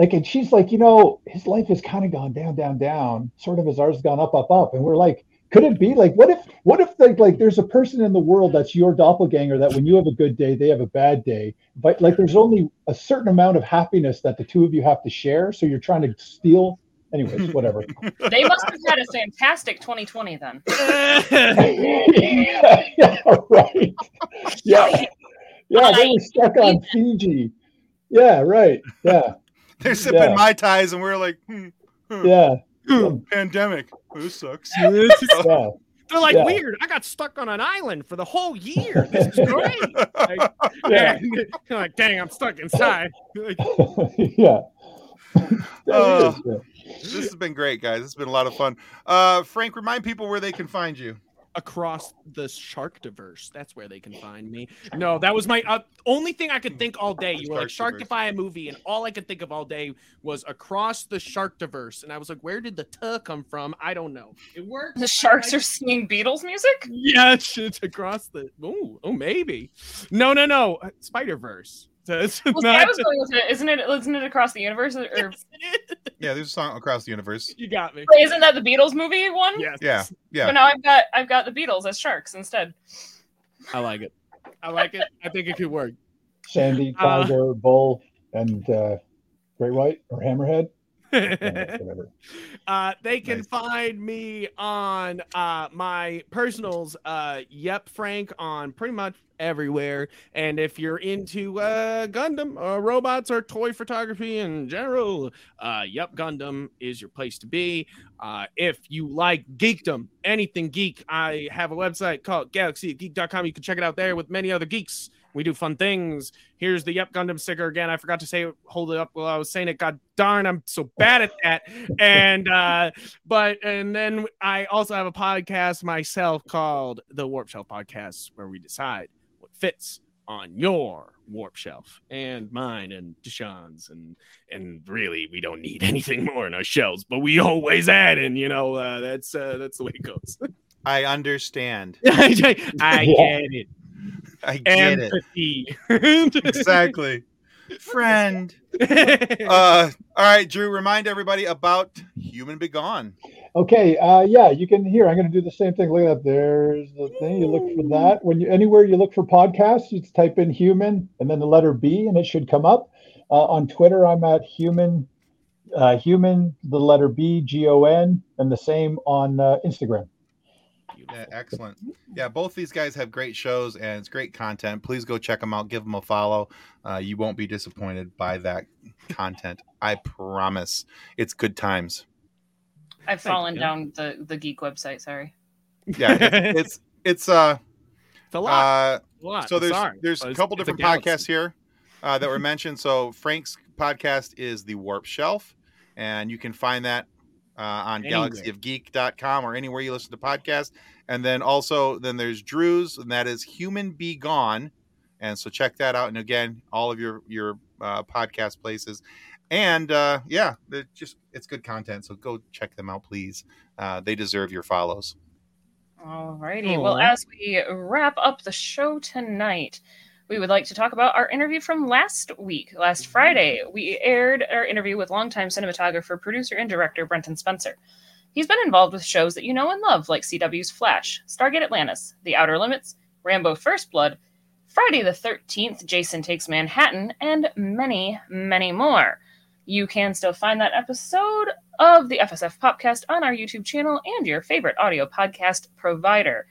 like, and she's like, you know, his life has kind of gone down, down, down, sort of as ours has gone up, up, up, and we're like, Could it be like what if what if like like there's a person in the world that's your doppelganger that when you have a good day they have a bad day, but like there's only a certain amount of happiness that the two of you have to share, so you're trying to steal. Anyways, [LAUGHS] whatever. They must have had a fantastic 2020 then. yeah, [LAUGHS] [LAUGHS] yeah, right. Yeah, yeah, they were stuck on Fiji. Yeah, right. Yeah, They're sipping Yeah. mai tais, and we're like, hmm, hmm, yeah, pandemic. This sucks. [LAUGHS] They're like Yeah. weird. I got stuck on an island for the whole year. This is great. [LAUGHS] Like, Yeah. yeah. [LAUGHS] Like, dang, I'm stuck inside. Like, yeah. Yeah, it is, yeah. this has been great, guys. It's been a lot of fun. Uh, Frank, remind people where they can find you. Across the shark diverse. That's where they can find me. No, that was my uh, only thing I could think all day. You were like Sharktiverse. Sharkify a movie, and all I could think of all day was across the shark diverse. And I was like, where did the "t" come from? I don't know. It worked. The sharks are singing Beatles music? Yeah, it's, it's across the. Oh, oh, maybe. No, no, no. Spider Verse. It's [LAUGHS] Well, see, not- I was going with it. Isn't it? Isn't it across the universe? Or [LAUGHS] Yes. Yeah, there's a song across the universe. you got me. wait, isn't that the Beatles movie one? Yes. Yeah, So yeah. now I've got I've got the Beatles as sharks instead. I like it. I like it. I think it could work. Sandy, Uh, Bull, and uh, Great White or Hammerhead. [LAUGHS] Uh, they can Nice. find me on uh, my personals, uh, Yep Frank, on pretty much everywhere. And if you're into uh, Gundam, uh, robots, or toy photography in general, uh, Yep Gundam is your place to be. Uh, if you like geekdom, anything geek, I have a website called galaxygeek.com. You can check it out there with many other geeks. We do fun things. Here's the Yep Gundam sticker again. I forgot to say hold it up while I was saying it. God darn, I'm so bad at that. And uh, but and then I also have a podcast myself called the Warp Shelf Podcast, where we decide what fits on your warp shelf and mine and Deshaun's and and really we don't need [LAUGHS] anything more in our shelves, but we always add in, you know, uh, that's uh, that's the way it goes. I understand. [LAUGHS] I get it. I get it. Empathy. [LAUGHS] Exactly. Friend. [LAUGHS] Uh, all right, Drew, remind everybody about Human B-Gon. Okay, uh, yeah, you can hear. I'm going to do the same thing. Look at that. There's the thing. You look for that. When you anywhere you look for podcasts, you just type in human and then the letter B, and it should come up. Uh, on Twitter, I'm at human, uh, human, the letter B, G O N, and the same on uh, Instagram. Yeah, excellent. Yeah, both these guys have great shows and it's great content. Please go check them out. Give them a follow. Uh, you won't be disappointed by that content. [LAUGHS] I promise. It's good times. I've fallen you. down the the geek website. Sorry. Yeah, it's [LAUGHS] it's, it's uh It's a lot. uh a lot. so there's sorry, there's a couple it's a different podcasts here uh, that were mentioned. So Frank's podcast is the Warp Shelf, and you can find that uh, on Anywhere. galaxyofgeek.com or anywhere you listen to podcasts. And then also then there's Drew's, and that is Human B-Gon. And so check that out. And again, all of your your uh, podcast places. And uh, yeah, they're just it's good content. So go check them out, please. Uh, they deserve your follows. all Alrighty. Well, as we wrap up the show tonight, we would like to talk about our interview from last week. Last Friday, we aired our interview with longtime cinematographer, producer, and director Brenton Spencer. He's been involved with shows that you know and love, like CW's Flash, Stargate Atlantis, The Outer Limits, Rambo First Blood, Friday the 13th, Jason Takes Manhattan, and many, many more. You can still find that episode of the FSF PopCast on our YouTube channel and your favorite audio podcast provider.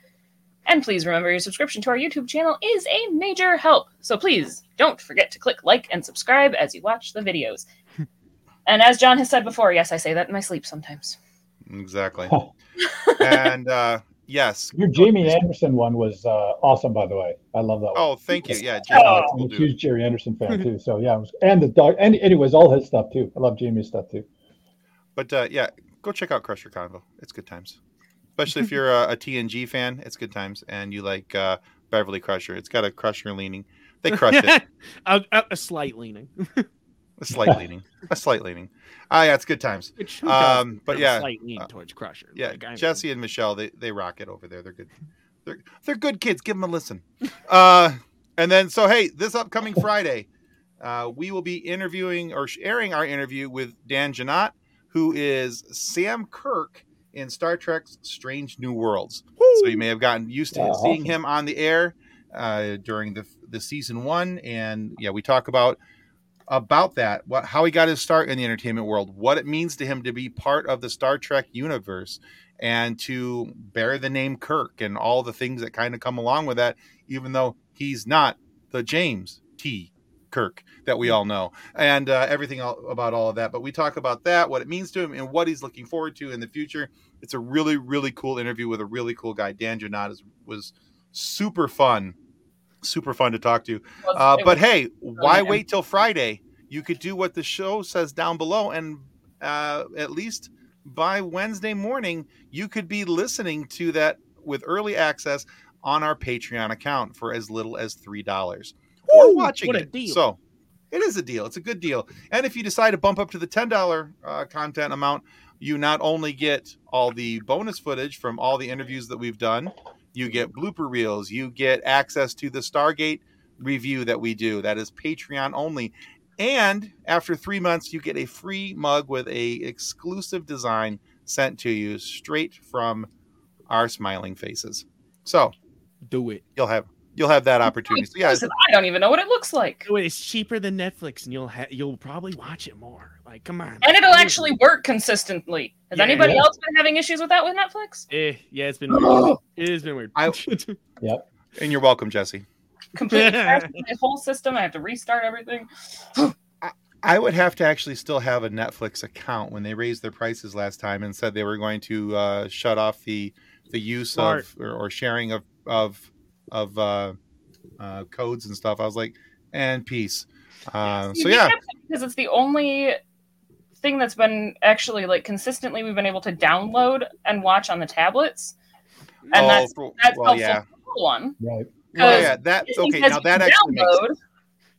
And please remember your subscription to our YouTube channel is a major help. So please don't forget to click like and subscribe as you watch the videos. [LAUGHS] and as John has said before, yes, I say that in my sleep sometimes. Exactly. [LAUGHS] and uh, yes. Your Jamie Anderson one was uh, awesome, by the way. I love that one. Oh, thank you. Yeah, Oh. I'm a do. huge Gerry Anderson fan [LAUGHS] too. So yeah, was, and the dog, and anyways, all his stuff too. I love Jamie's stuff too. But uh, yeah, go check out Crusher Convo. It's good times. Especially if you're a, a TNG fan, it's good times. And you like uh, Beverly Crusher. It's got a Crusher leaning. They crush it. [LAUGHS] a, a, a slight leaning. [LAUGHS] A slight leaning. A slight leaning. Ah, yeah, it's good times. Which Um, but yeah, slight lean uh, towards Crusher. Yeah, Like, I mean, Jesse and Michelle, they, they rock it over there. They're good. They're they're good kids. Give them a listen. [LAUGHS] Uh, and then so hey, this upcoming Friday, uh, we will be interviewing or airing our interview with Dan Jeannotte, who is Sam Kirk in Star Trek's Strange New Worlds. So you may have gotten used to Yeah, seeing awesome. him on the air uh, during the the season one, and yeah, we talk about about that, what how he got his start in the entertainment world, what it means to him to be part of the Star Trek universe, and to bear the name Kirk, and all the things that kind of come along with that, even though he's not the James T. Kirk that we all know, and uh, everything all, about all of that. But we talk about that, what it means to him, and what he's looking forward to in the future. It's a really, really cool interview with a really cool guy. Dan Jeannotte is, was super fun, super fun to talk to. Uh, but hey, why wait till Friday? You could do what the show says down below, and uh, at least by Wednesday morning, you could be listening to that with early access on our Patreon account for as little as three dollars, Woo, watching what a it. deal. So it is a deal. It's a good deal. And if you decide to bump up to the ten dollar uh, content amount, you not only get all the bonus footage from all the interviews that we've done, you get blooper reels, you get access to the Stargate review that we do. That is Patreon only. And after three months, you get a free mug with a exclusive design sent to you straight from our smiling faces. So Do it. you'll have you'll have that opportunity. So yeah, Listen, I don't even know what it looks like. Do. It's cheaper than Netflix, and you'll ha- you'll probably watch it more. Like, come on. And it'll actually work consistently. Has Yeah. anybody else been having issues with that with Netflix? Eh, yeah, it's been weird. [GASPS] It has been weird. I- [LAUGHS] and you're welcome, Jesse. Completely [LAUGHS] crashed the whole system. I have to restart everything. [GASPS] I would have to actually still have a Netflix account when they raised their prices last time and said they were going to uh, shut off the the use Smart. of or, or sharing of of of uh, uh, codes and stuff. I was like, and peace. Uh, See, so yeah, because it's the only thing that's been actually like consistently we've been able to download and watch on the tablets. And Oh, that's that's well, helpful yeah, for the one. Right. well, yeah. That okay. Now that actually makes, download. makes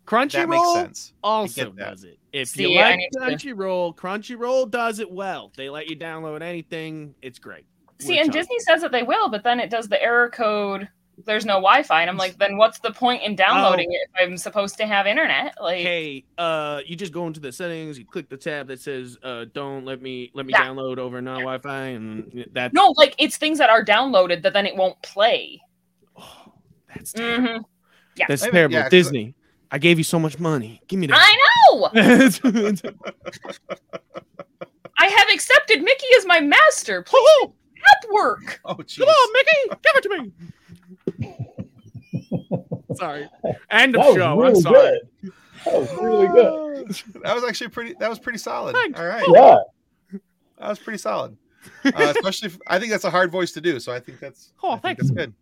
Crunchyroll sense. also does it. If See, you like need to- Crunchyroll, Crunchyroll does it well. They let you download anything. It's great. See, We're and chuffed. Disney says that they will, but then it does the error code. There's no Wi-Fi, and I'm like, then what's the point in downloading it if I'm supposed to have internet? Like, Hey, uh, you just go into the settings. You click the tab that says, "Uh, don't let me let me Yeah. download over non-Wi-Fi," and that. no, like it's things that are downloaded that then it won't play. oh, that's terrible. hmm Yeah, That's Maybe- terrible. yeah, 'cause- Disney, I gave you so much money. Give me that. I know. [LAUGHS] I have accepted Mickey as my master. Please Woohoo! help work. Oh, jeez. Come on, Mickey, give it to me. Sorry. End of show. really I'm sorry. good. That was really good. [LAUGHS] That was actually pretty. That was pretty solid. Thanks. All right, Yeah. that was pretty solid. Uh, especially, if, I think that's a hard voice to do. So I think that's. Oh, I think thanks. that's good.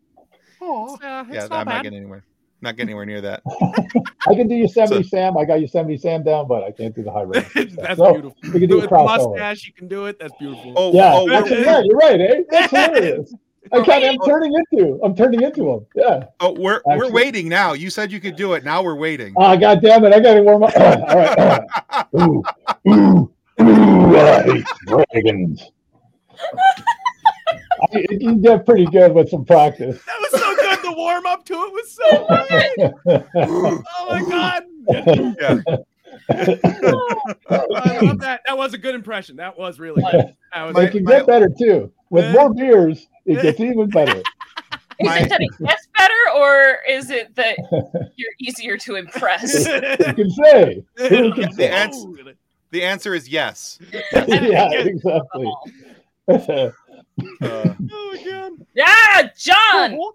Oh, it's, uh, it's yeah, not I'm not getting anywhere. Not getting anywhere near that. [LAUGHS] I can do Yosemite Sam. I got Yosemite Sam down, but I can't do the high [LAUGHS] range. That's So, beautiful. You can do a With crossover. mustache, you can do it. That's beautiful. Oh, Yeah, oh, that's, yeah, you're right, eh? That's hilarious. I kind of, I'm Oh. turning into, I'm turning into him. Yeah. oh, we're we're waiting now. You said you could do it. Now we're waiting. Ah, God damn it! I got to warm up. all right, all right. [LAUGHS] Ooh, ooh, ooh, I hate dragons. I, you did pretty good with some practice. That was so good. The warm up to it was so good. Oh my god. [LAUGHS] yeah. I love that. That was a good impression. That was really good. That was it can get better too. With more beers, it gets even better. [LAUGHS] Is My- it that it gets better, or is it that you're easier to impress? [LAUGHS] You can say. Who [LAUGHS] can The say? ans- The answer is yes. yeah, exactly. Uh, Oh my god. yeah, John. What?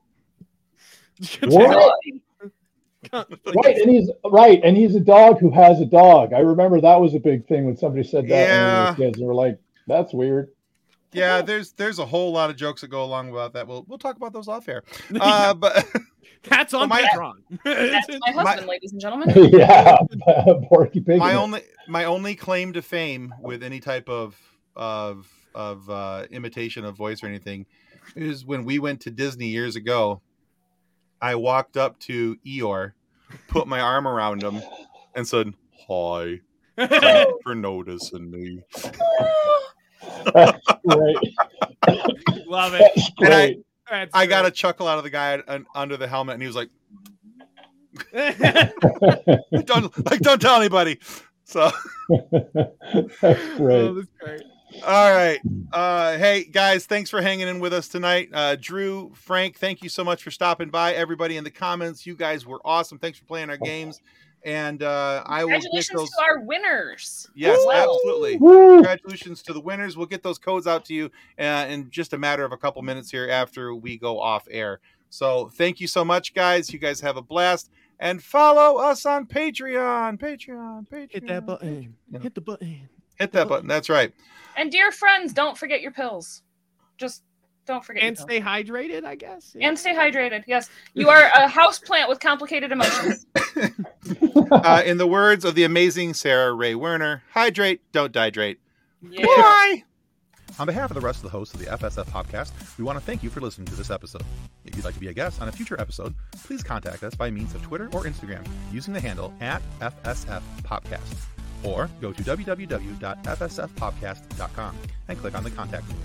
Right, and he's right, and he's a dog who has a dog. I remember that was a big thing when somebody said that Yeah. when we were kids. They were like, "That's weird." Yeah, there's there's a whole lot of jokes that go along about that. We'll we'll talk about those off air. [LAUGHS] Uh, but [LAUGHS] That's on my- Patreon. [LAUGHS] That's my My- husband, ladies and gentlemen. yeah, Porky Pig. my only my only claim to fame with any type of of of uh, imitation of voice or anything is when we went to Disney years ago. I walked up to Eeyore, put my arm around him, and said, "Hi, thanks for noticing me." Right. Love it. That's And I- That's I got a chuckle out of the guy under the helmet, and he was like, [LAUGHS] "Don't like, don't tell anybody." So That's great. Oh, that's great. All right. Uh, hey guys, thanks for hanging in with us tonight. Uh, Drew, Frank, thank you so much for stopping by. Everybody in the comments, you guys were awesome. Thanks for playing our games. And uh, I will get those. to our winners. Yes, Woo! absolutely. Woo! Congratulations to the winners. We'll get those codes out to you uh, in just a matter of a couple minutes here after we go off air. So thank you so much, guys. You guys have a blast. And follow us on Patreon. Patreon. Patreon. Hit that button. Yeah. Hit the button. Hit that button. That's right. And dear friends, don't forget your pills. Just don't forget And stay hydrated, I guess. and stay hydrated. Yes, you are a house plant with complicated emotions. [LAUGHS] Uh, in the words of the amazing Sarah Ray Werner, hydrate, don't dihydrate. Yeah. Bye. On behalf of the rest of the hosts of the FSF PopCast, we want to thank you for listening to this episode. If you'd like to be a guest on a future episode, please contact us by means of Twitter or Instagram using the handle at FSF PopCast. Or go to www.fsfpopcast.com and click on the contact link.